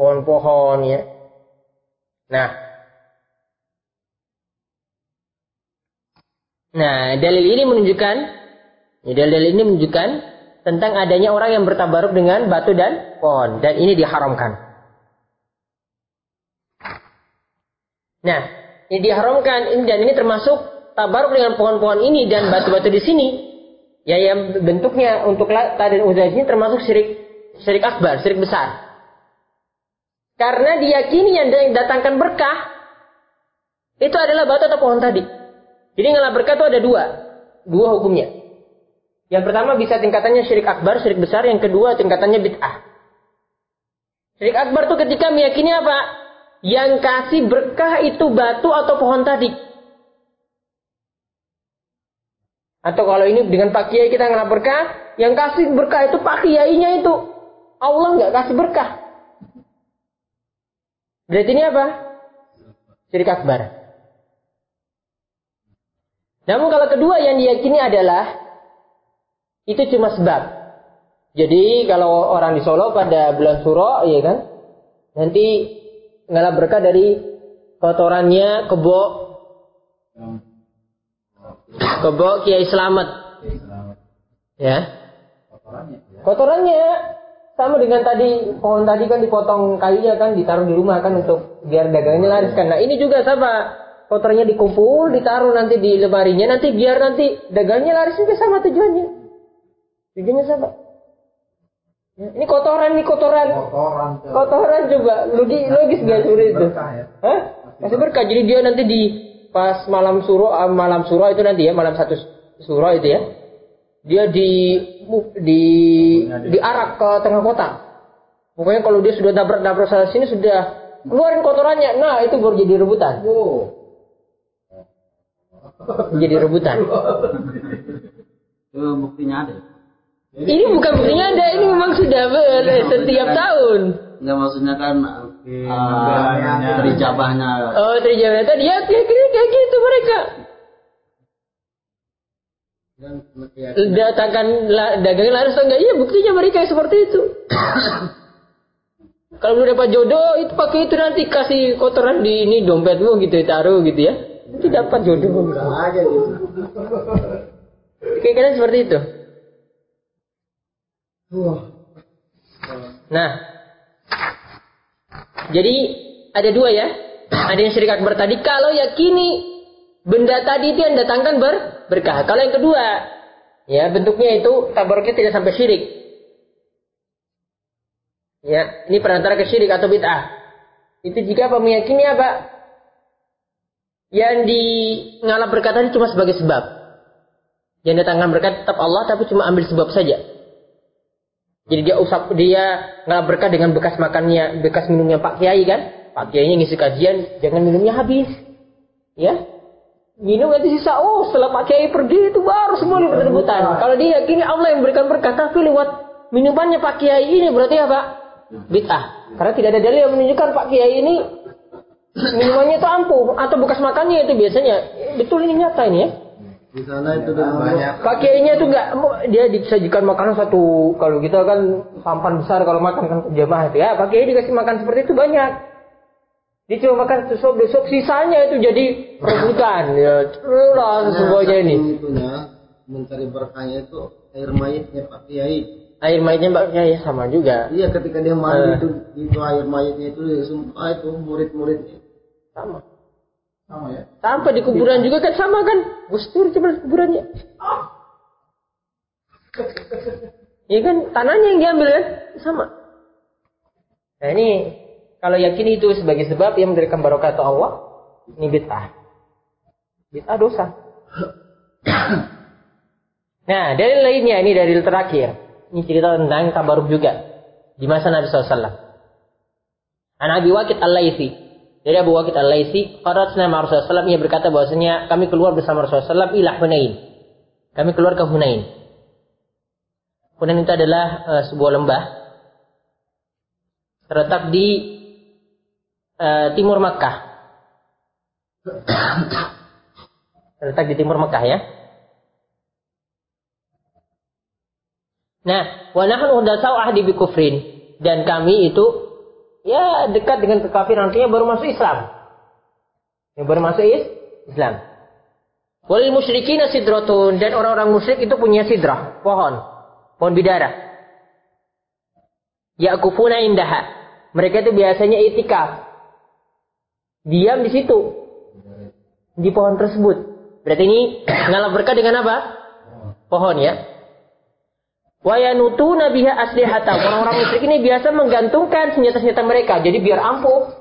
pohon-pohon ya. Nah, Nah, dalil ini menunjukkan, ya, dalil ini menunjukkan tentang adanya orang yang bertabaruk dengan batu dan pohon, dan ini diharamkan. Nah, ini diharamkan, ini dan ini termasuk tabaruk dengan pohon-pohon ini dan batu-batu di sini, ya yang bentuknya untuk lata dan ini termasuk syirik syirik akbar, syirik besar. Karena diyakini yang datangkan berkah itu adalah batu atau pohon tadi. Jadi ngalap berkah itu ada dua. Dua hukumnya. Yang pertama bisa tingkatannya syirik akbar, syirik besar. Yang kedua tingkatannya bid'ah. Syirik akbar itu ketika meyakini apa? Yang kasih berkah itu batu atau pohon tadi. Atau kalau ini dengan Pak Kiai kita ngalap berkah, yang kasih berkah itu Pak Kiainya itu. Allah nggak kasih berkah. Berarti ini apa? syirik akbar. Namun kalau kedua yang diyakini adalah itu cuma sebab. Jadi kalau orang di Solo pada bulan Suro, ya kan, nanti ngalap berkah dari kotorannya kebo kebo Kiai Selamat. Ya. Kotorannya sama dengan tadi pohon tadi kan dipotong kayunya kan ditaruh di rumah kan untuk biar dagangnya laris kan. Nah ini juga sama kotornya dikumpul, ditaruh nanti di lemarinya, nanti biar nanti dagangnya laris juga sama tujuannya. Tujuannya sama. Ya, ini kotoran, ini kotoran. Kotoran. Kotoran coba, logis, logis gak seperti itu? Berkah ya. Hah? Masih berkah. Jadi dia nanti di pas malam suro, ah, malam suro itu nanti ya, malam satu suro itu ya. Dia di di diarak ke tengah kota. Pokoknya kalau dia sudah nabrak-nabrak sana sini sudah keluarin kotorannya. Nah, itu baru jadi rebutan. Oh. Jadi rebutan. Itu buktinya ada. Ini bukan buktinya ada, ini memang sudah ber, setiap tahun. Enggak maksudnya kan uh, terijabahnya. Oh, terjadi tadi ya kayak gini kayak gitu mereka. Datangkan la- dagangnya laris atau enggak? Iya, buktinya mereka seperti itu. Kalau belum dapat jodoh, itu pakai itu nanti kasih kotoran di ini dompetmu gitu, taruh gitu ya. Nanti dapat jodoh. Sama aja gitu. Kadang seperti itu. Nah, jadi ada dua ya. Ada yang syirik akbar tadi. Kalau yakini benda tadi itu yang datangkan ber berkah. Kalau yang kedua, ya bentuknya itu tabaruknya tidak sampai syirik. Ya, ini perantara ke syirik atau bid'ah. Itu jika apa meyakini apa? Yang di ngalap berkah tadi cuma sebagai sebab. Yang datangkan berkat tetap Allah tapi cuma ambil sebab saja. Jadi dia usap dia ngalap berkah dengan bekas makannya, bekas minumnya Pak Kiai kan? Pak Kiainya ngisi kajian, jangan minumnya habis. Ya. Minum nanti sisa, oh setelah Pak Kiai pergi itu baru semua direbut-rebutan. Kalau dia yakini Allah yang berikan berkah, tapi lewat minumannya Pak Kiai ini berarti apa? Bid'ah. Karena tidak ada dalil yang menunjukkan Pak Kiai ini minumannya itu ampuh atau bekas makannya itu biasanya betul ini nyata ini ya. Di sana itu di Banyak. Pak Kiainya itu enggak dia disajikan makanan satu kalau kita kan sampan besar kalau makan kan jamaah itu ya Pak Kiai dikasih makan seperti itu banyak. Dia cuma makan sesop besok sisanya itu jadi rebutan ya lah semuanya ini. Itunya mencari berkahnya itu air mayitnya Pak Kiai. Air mayitnya Pak Kiai sama juga. Iya ketika dia mandi Eh. itu itu air mayitnya itu dia sumpah itu murid-muridnya. Sama. Sama ya. Sampai di kuburan juga kan sama kan? Gustur coba kuburannya. Iya kan tanahnya yang diambil kan sama. Nah ini kalau yakin itu sebagai sebab yang memberikan barokah atau Allah, ini bid'ah. Bid'ah dosa. nah dari lainnya ini dari terakhir. Ini cerita tentang tabaruk juga di masa Nabi SAW. An Abi Waqid Al-Laitsi dari Abu Waqid Al-Laitsi, Qaratna ma Rasulullah ia berkata bahwasanya kami keluar bersama Rasulullah SAW ila Hunain. Kami keluar ke Hunain. Hunain itu adalah eh, sebuah lembah terletak di eh, timur Makkah. terletak di timur Makkah ya. Nah, wa nahnu dasau ahdi bi kufrin dan kami itu ya dekat dengan kekafiran artinya baru masuk Islam. Yang baru masuk is Islam. Walil musyrikin sidratun dan orang-orang musyrik itu punya sidrah, pohon, pohon bidara. Yakufuna indaha. Mereka itu biasanya itikaf. Diam di situ. Di pohon tersebut. Berarti ini ngalap berkah dengan apa? Pohon ya. Wayanutu nabiha aslihatam. Orang-orang musyrik ini biasa menggantungkan senjata-senjata mereka. Jadi biar ampuh.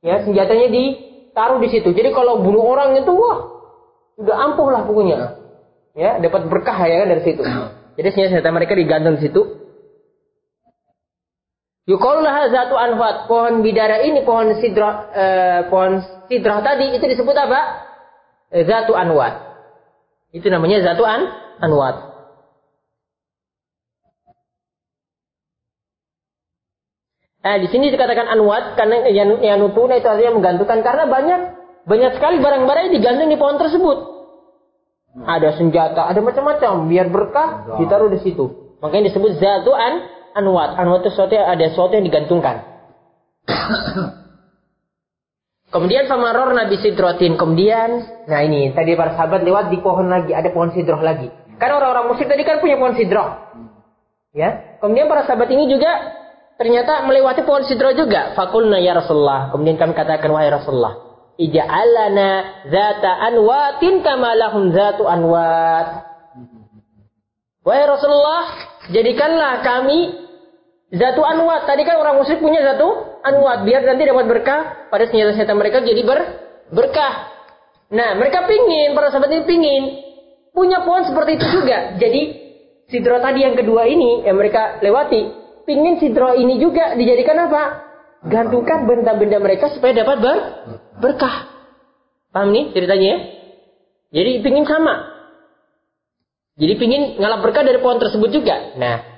Ya, senjatanya ditaruh di situ. Jadi kalau bunuh orang itu wah, udah ampuh lah pokoknya. Ya, dapat berkah ya kan dari situ. Jadi senjata-senjata mereka digantung di situ. Yuqalulah zatu anfat. Pohon bidara ini, pohon sidrah, eh, pohon sidrah tadi itu disebut apa? Zatu anwat. Itu namanya zatu an anwat. Nah, di sini dikatakan anwat karena yang yang nutuna itu artinya menggantungkan karena banyak banyak sekali barang-barang yang digantung di pohon tersebut. Ada senjata, ada macam-macam biar berkah ditaruh di situ. Makanya disebut zatu an anwat. Anwat itu sesuatu yang ada sesuatu yang digantungkan. Kemudian famaror Nabi Sidrotin. Kemudian, nah ini tadi para sahabat lewat di pohon lagi, ada pohon sidroh lagi. Karena orang-orang musyrik tadi kan punya pohon sidroh. Ya. Kemudian para sahabat ini juga ternyata melewati pohon sidroh juga. Fakulna ya Rasulullah. Kemudian kami katakan wahai Rasulullah, ija'alana zata anwatin kama lahum zatu anwat. Wahai Rasulullah, jadikanlah kami zatu anwat. Tadi kan orang musyrik punya zatu anwat biar nanti dapat berkah pada senjata-senjata mereka jadi ber berkah. Nah, mereka pingin, para sahabat ini pingin punya pohon seperti itu juga. Jadi sidro tadi yang kedua ini yang mereka lewati, pingin sidro ini juga dijadikan apa? Gantungkan benda-benda mereka supaya dapat ber berkah. Paham nih ceritanya ya? Jadi pingin sama. Jadi pingin ngalap berkah dari pohon tersebut juga. Nah,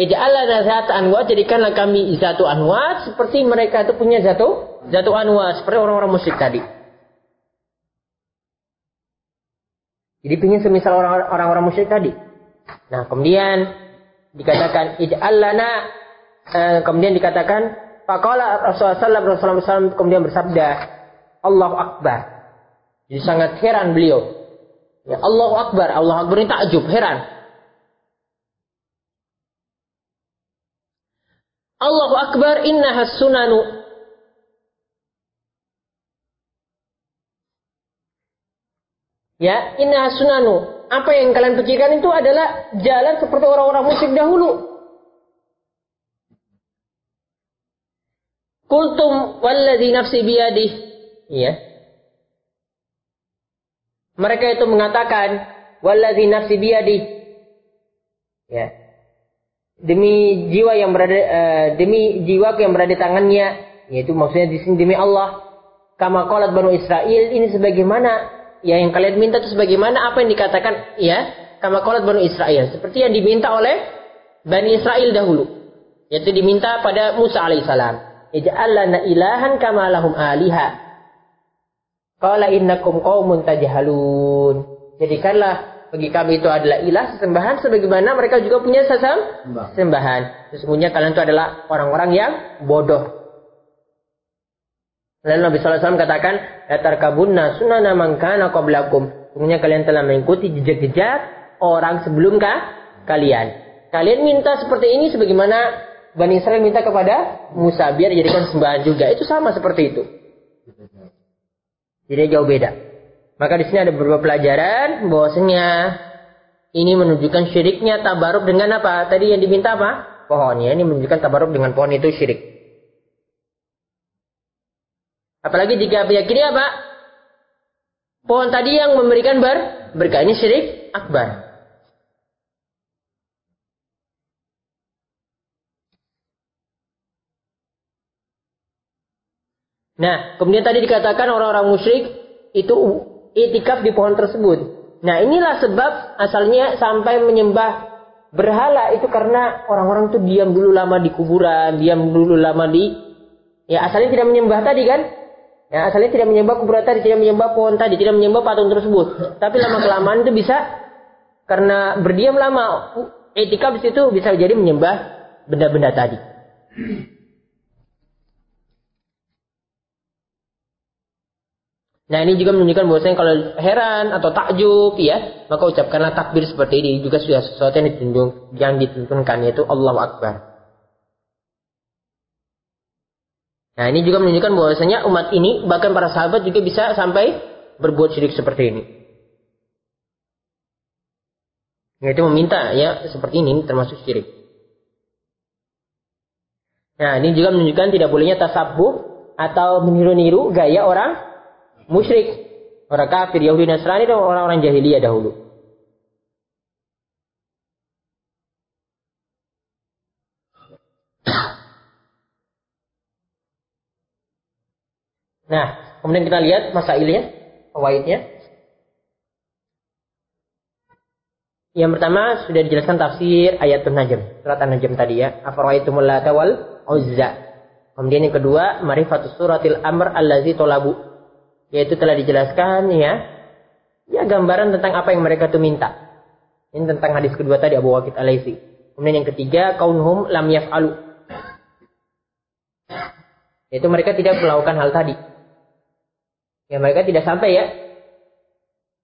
Ija'alana zat anwat, jadikanlah kami zatu anwat, seperti mereka itu punya zatu, zatu anwat, seperti orang-orang musyrik tadi. Jadi pingin semisal orang-orang musyrik tadi. Nah, kemudian dikatakan ij'alana eh, kemudian dikatakan faqala Rasulullah sallallahu alaihi wasallam kemudian bersabda Allahu akbar. Jadi sangat heran beliau. Ya Allahu akbar, Allahu akbar ini takjub, heran. Allahu akbar innaha sunanu Ya, inna sunanu. Apa yang kalian pikirkan itu adalah jalan seperti orang-orang musyrik dahulu. Kultum walladhi nafsi biyadih. Ya. Mereka itu mengatakan walladhi nafsi biyadih. Ya. Demi jiwa yang berada uh, demi jiwa yang berada di tangannya, yaitu maksudnya di sini demi Allah. Kama qalat Banu Israel ini sebagaimana ya yang kalian minta itu sebagaimana apa yang dikatakan? Ya kama qalat Bani Israel seperti yang diminta oleh Bani Israel dahulu. Yaitu diminta pada Musa alaihissalam ij'al lana ilahan kama lahum aliha. Qala innakum qaumun tajhalun. Jadikanlah bagi kami itu adalah ilah sesembahan sebagaimana mereka juga punya sesam sembahan. Sesungguhnya kalian itu adalah orang-orang yang bodoh Lalu Nabi SAW katakan, Latar kabunna sunana mangkana qablakum. Sungguhnya kalian telah mengikuti jejak-jejak orang sebelum kah? kalian. Kalian minta seperti ini sebagaimana Bani Israel minta kepada Musa biar dijadikan sembahan juga. Itu sama seperti itu. Jadi jauh beda. Maka di sini ada beberapa pelajaran bahwasanya ini menunjukkan syiriknya tabaruk dengan apa? Tadi yang diminta apa? Pohon ya. Ini menunjukkan tabaruk dengan pohon itu syirik. Apalagi jika meyakini apa? Pohon tadi yang memberikan ber berkah ini syirik akbar. Nah, kemudian tadi dikatakan orang-orang musyrik itu itikaf di pohon tersebut. Nah, inilah sebab asalnya sampai menyembah berhala itu karena orang-orang itu diam dulu lama di kuburan, diam dulu lama di ya asalnya tidak menyembah tadi kan? Ya, asalnya tidak menyembah kuburan tadi, tidak menyembah pohon tadi, tidak menyembah patung tersebut. Tapi lama kelamaan itu bisa karena berdiam lama etika di situ bisa jadi menyembah benda-benda tadi. Nah ini juga menunjukkan bahwasanya kalau heran atau takjub ya maka ucapkanlah takbir seperti ini juga sudah sesuatu yang ditunjuk yang dituntunkan yaitu Allah Akbar. Nah ini juga menunjukkan bahwasanya umat ini bahkan para sahabat juga bisa sampai berbuat syirik seperti ini. Yaitu meminta ya seperti ini termasuk syirik. Nah ini juga menunjukkan tidak bolehnya tasabuh atau meniru-niru gaya orang musyrik, orang kafir, Yahudi, Nasrani dan orang-orang jahiliyah dahulu. Nah, kemudian kita lihat masailnya, fawaidnya. Yang pertama sudah dijelaskan tafsir ayat Najm, surat An-Najm tadi ya. Afaraitumul lata wal Uzza. Kemudian yang kedua, marifatus suratil amr allazi tolabu. Yaitu telah dijelaskan ya, ya gambaran tentang apa yang mereka itu minta. Ini tentang hadis kedua tadi Abu Waqid Alaisi. Kemudian yang ketiga, kaunhum lam yaf'alu. Yaitu mereka tidak melakukan hal tadi. Ya mereka tidak sampai ya.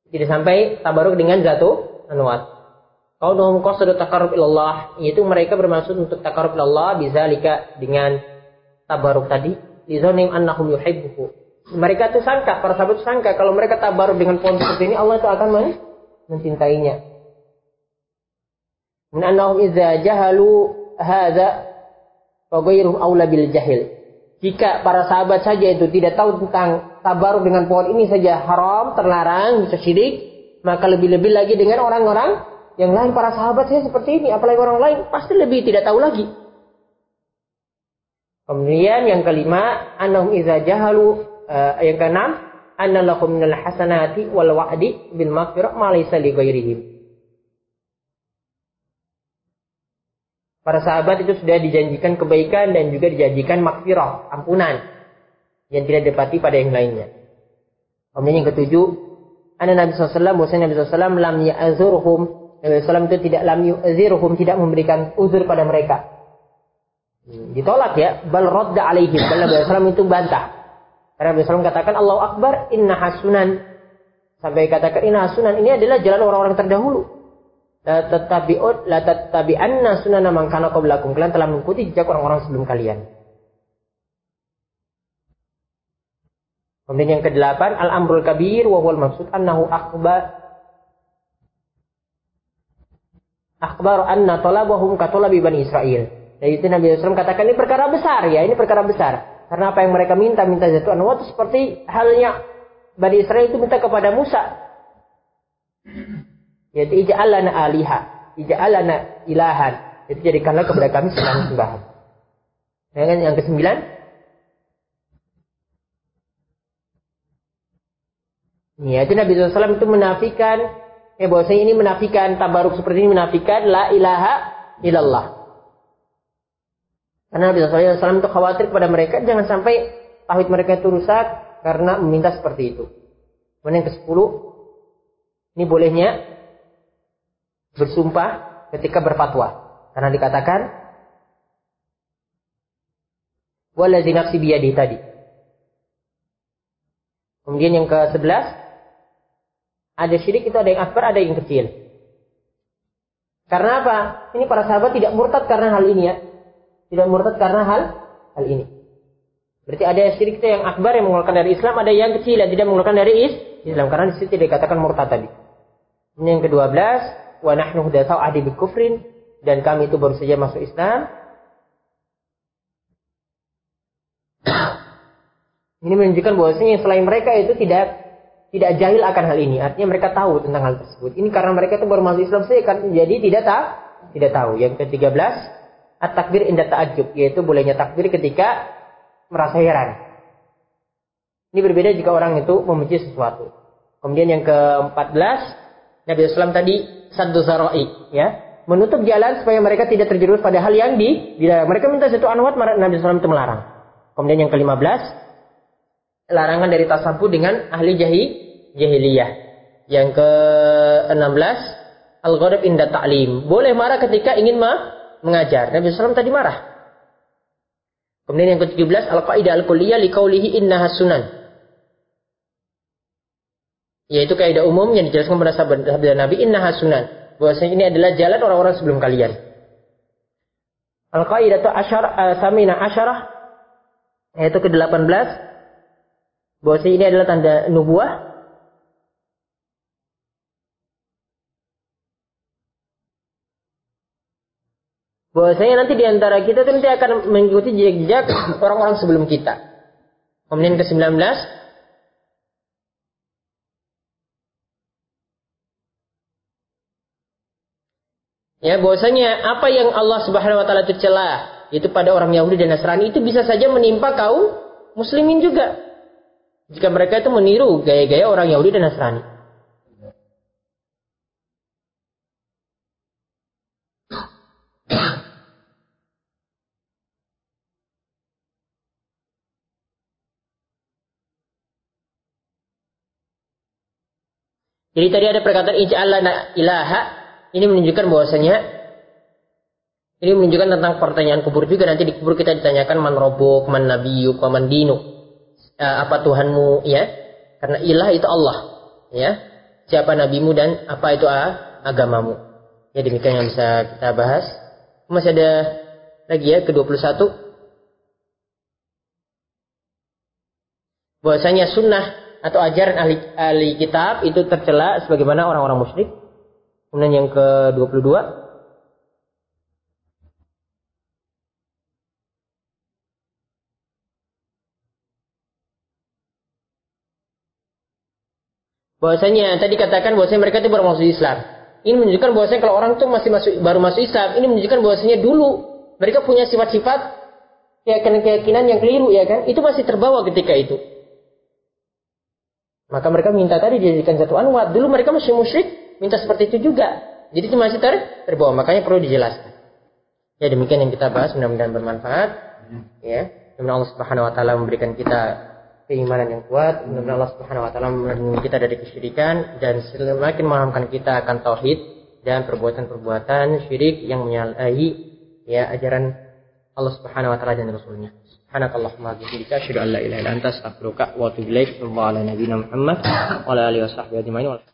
Tidak sampai tabaruk dengan zatu anwat. Kaunhum qasadu takarrub ilallah. Yaitu mereka bermaksud untuk takarrub ilallah bizalika dengan tabaruk tadi. Lizonim annahum yuhibbuhu. Mereka itu sangka, para sahabat sangka kalau mereka tabaruk dengan pohon seperti ini Allah itu akan mencintainya. Min annahum idza jahalu hadza fa ghairuhum aula bil jahil. Jika para sahabat saja itu tidak tahu tentang tabaruk dengan pohon ini saja haram, terlarang, bisa syirik, maka lebih-lebih lagi dengan orang-orang yang lain para sahabat saya seperti ini, apalagi orang lain pasti lebih tidak tahu lagi. Kemudian yang kelima, annahum idza jahalu uh, yang keenam, anna minal hasanati wal wa'di bil maghfirah ma laysa li ghairihim. Para sahabat itu sudah dijanjikan kebaikan dan juga dijanjikan makfirah, ampunan yang tidak dapati pada yang lainnya. Kemudian yang ketujuh, anna Nabi SAW, bahwasanya Nabi SAW lam ya'zurhum, Nabi SAW itu tidak lam yu'zirhum, tidak memberikan uzur pada mereka. Ditolak ya, bal radda alaihim, bal Nabi SAW itu bantah. Karena Nabi SAW katakan Allah Akbar inna hasunan. Sampai katakan inna hasunan ini adalah jalan orang-orang terdahulu. La tatabi'ut la tatabi'anna sunana man kana qablakum. Kalian telah mengikuti jejak orang-orang sebelum kalian. Kemudian yang kedelapan, al-amrul kabir wa huwal maksud annahu akbar akbar anna talabahum ka talabi bani Israel. Jadi itu Nabi SAW katakan ini perkara besar ya, ini perkara besar. Karena apa yang mereka minta, minta jatuh anwat seperti halnya Bani Israel itu minta kepada Musa. Yaitu ija'alana aliha. Ija'alana ilahan. Itu jadikanlah kepada kami sembahan sembahan. Yang, yang kesembilan. Ya, itu Nabi SAW itu menafikan. Ya, bahwasanya ini menafikan. Tabaruk seperti ini menafikan. La ilaha illallah. Karena Nabi SAW itu khawatir kepada mereka jangan sampai tauhid mereka itu rusak karena meminta seperti itu. Kemudian yang ke-10 ini bolehnya bersumpah ketika berfatwa. Karena dikatakan waladzi nafsi biyadi tadi. Kemudian yang ke-11 ada syirik itu ada yang akbar, ada yang kecil. Karena apa? Ini para sahabat tidak murtad karena hal ini ya tidak murtad karena hal hal ini. Berarti ada syirik itu yang akbar yang mengeluarkan dari Islam, ada yang kecil yang tidak mengeluarkan dari Islam karena di situ tidak dikatakan murtad tadi. Ini yang ke-12, wa nahnu hudatsau kufrin dan kami itu baru saja masuk Islam. Ini menunjukkan bahwasanya selain mereka itu tidak tidak jahil akan hal ini. Artinya mereka tahu tentang hal tersebut. Ini karena mereka itu baru masuk Islam saja kan jadi tidak tahu. Tidak tahu. Yang ke-13, at-takbir indah ta'ajub, yaitu bolehnya takbir ketika merasa heran. Ini berbeda jika orang itu membenci sesuatu. Kemudian yang ke-14, Nabi Islam tadi saddu zarai, ya. Menutup jalan supaya mereka tidak terjerumus pada hal yang di dilarang. Mereka minta satu anwat, Nabi Islam itu melarang. Kemudian yang ke-15, larangan dari tasabuh dengan ahli jahi, jahiliyah. Yang ke-16, al-ghadab inda ta'lim. Boleh marah ketika ingin ma mengajar. Nabi SAW tadi marah. Kemudian yang ke-17 al-qaidah al-kulliyah liqaulihi inna sunan. Yaitu kaidah umum yang dijelaskan pada sahabat Nabi inna sunan. Bahwasanya ini adalah jalan orang-orang sebelum kalian. Al-qaidah asyar uh, samina asyarah yaitu ke-18 bahwasanya ini adalah tanda nubuah bahwasanya nanti di antara kita itu nanti akan mengikuti jejak-jejak orang-orang sebelum kita. Kemudian ke-19 Ya, bahwasanya apa yang Allah Subhanahu wa taala tercela itu pada orang Yahudi dan Nasrani itu bisa saja menimpa kaum muslimin juga. Jika mereka itu meniru gaya-gaya orang Yahudi dan Nasrani. Jadi tadi ada perkataan ij'alana ilaha ini menunjukkan bahwasanya ini menunjukkan tentang pertanyaan kubur juga nanti di kubur kita ditanyakan man robuk, man nabiyuk, man dinuk. Uh, apa Tuhanmu ya? Karena ilah itu Allah ya. Siapa nabimu dan apa itu uh, agamamu. Ya demikian yang bisa kita bahas. Masih ada lagi ya ke-21 bahwasanya sunnah atau ajaran ahli, ahli kitab itu tercela sebagaimana orang-orang musyrik. Kemudian yang ke-22 bahwasanya tadi katakan bahwasanya mereka itu baru masuk Islam. Ini menunjukkan bahwasanya kalau orang itu masih masuk baru masuk Islam, ini menunjukkan bahwasanya dulu mereka punya sifat-sifat keyakinan-keyakinan yang keliru ya kan? Itu masih terbawa ketika itu. Maka mereka minta tadi dijadikan satu anwat. Dulu mereka masih musyrik, minta seperti itu juga. Jadi itu masih ter terbawa. Makanya perlu dijelaskan. Ya demikian yang kita bahas. Mudah-mudahan bermanfaat. Ya. Mudah-mudahan Allah Subhanahu Wa Taala memberikan kita keimanan yang kuat. Mudah-mudahan Allah Subhanahu wa taala melindungi kita dari kesyirikan dan semakin memahamkan kita akan tauhid dan perbuatan-perbuatan syirik yang menyalahi ya ajaran Allah Subhanahu wa taala dan rasulnya. Subhanakallahumma bihamdika asyhadu an la ilaha illa anta astaghfiruka wa atubu ilaik. Sallallahu ala nabiyyina Muhammad wa ala alihi wa sahbihi ajma'in.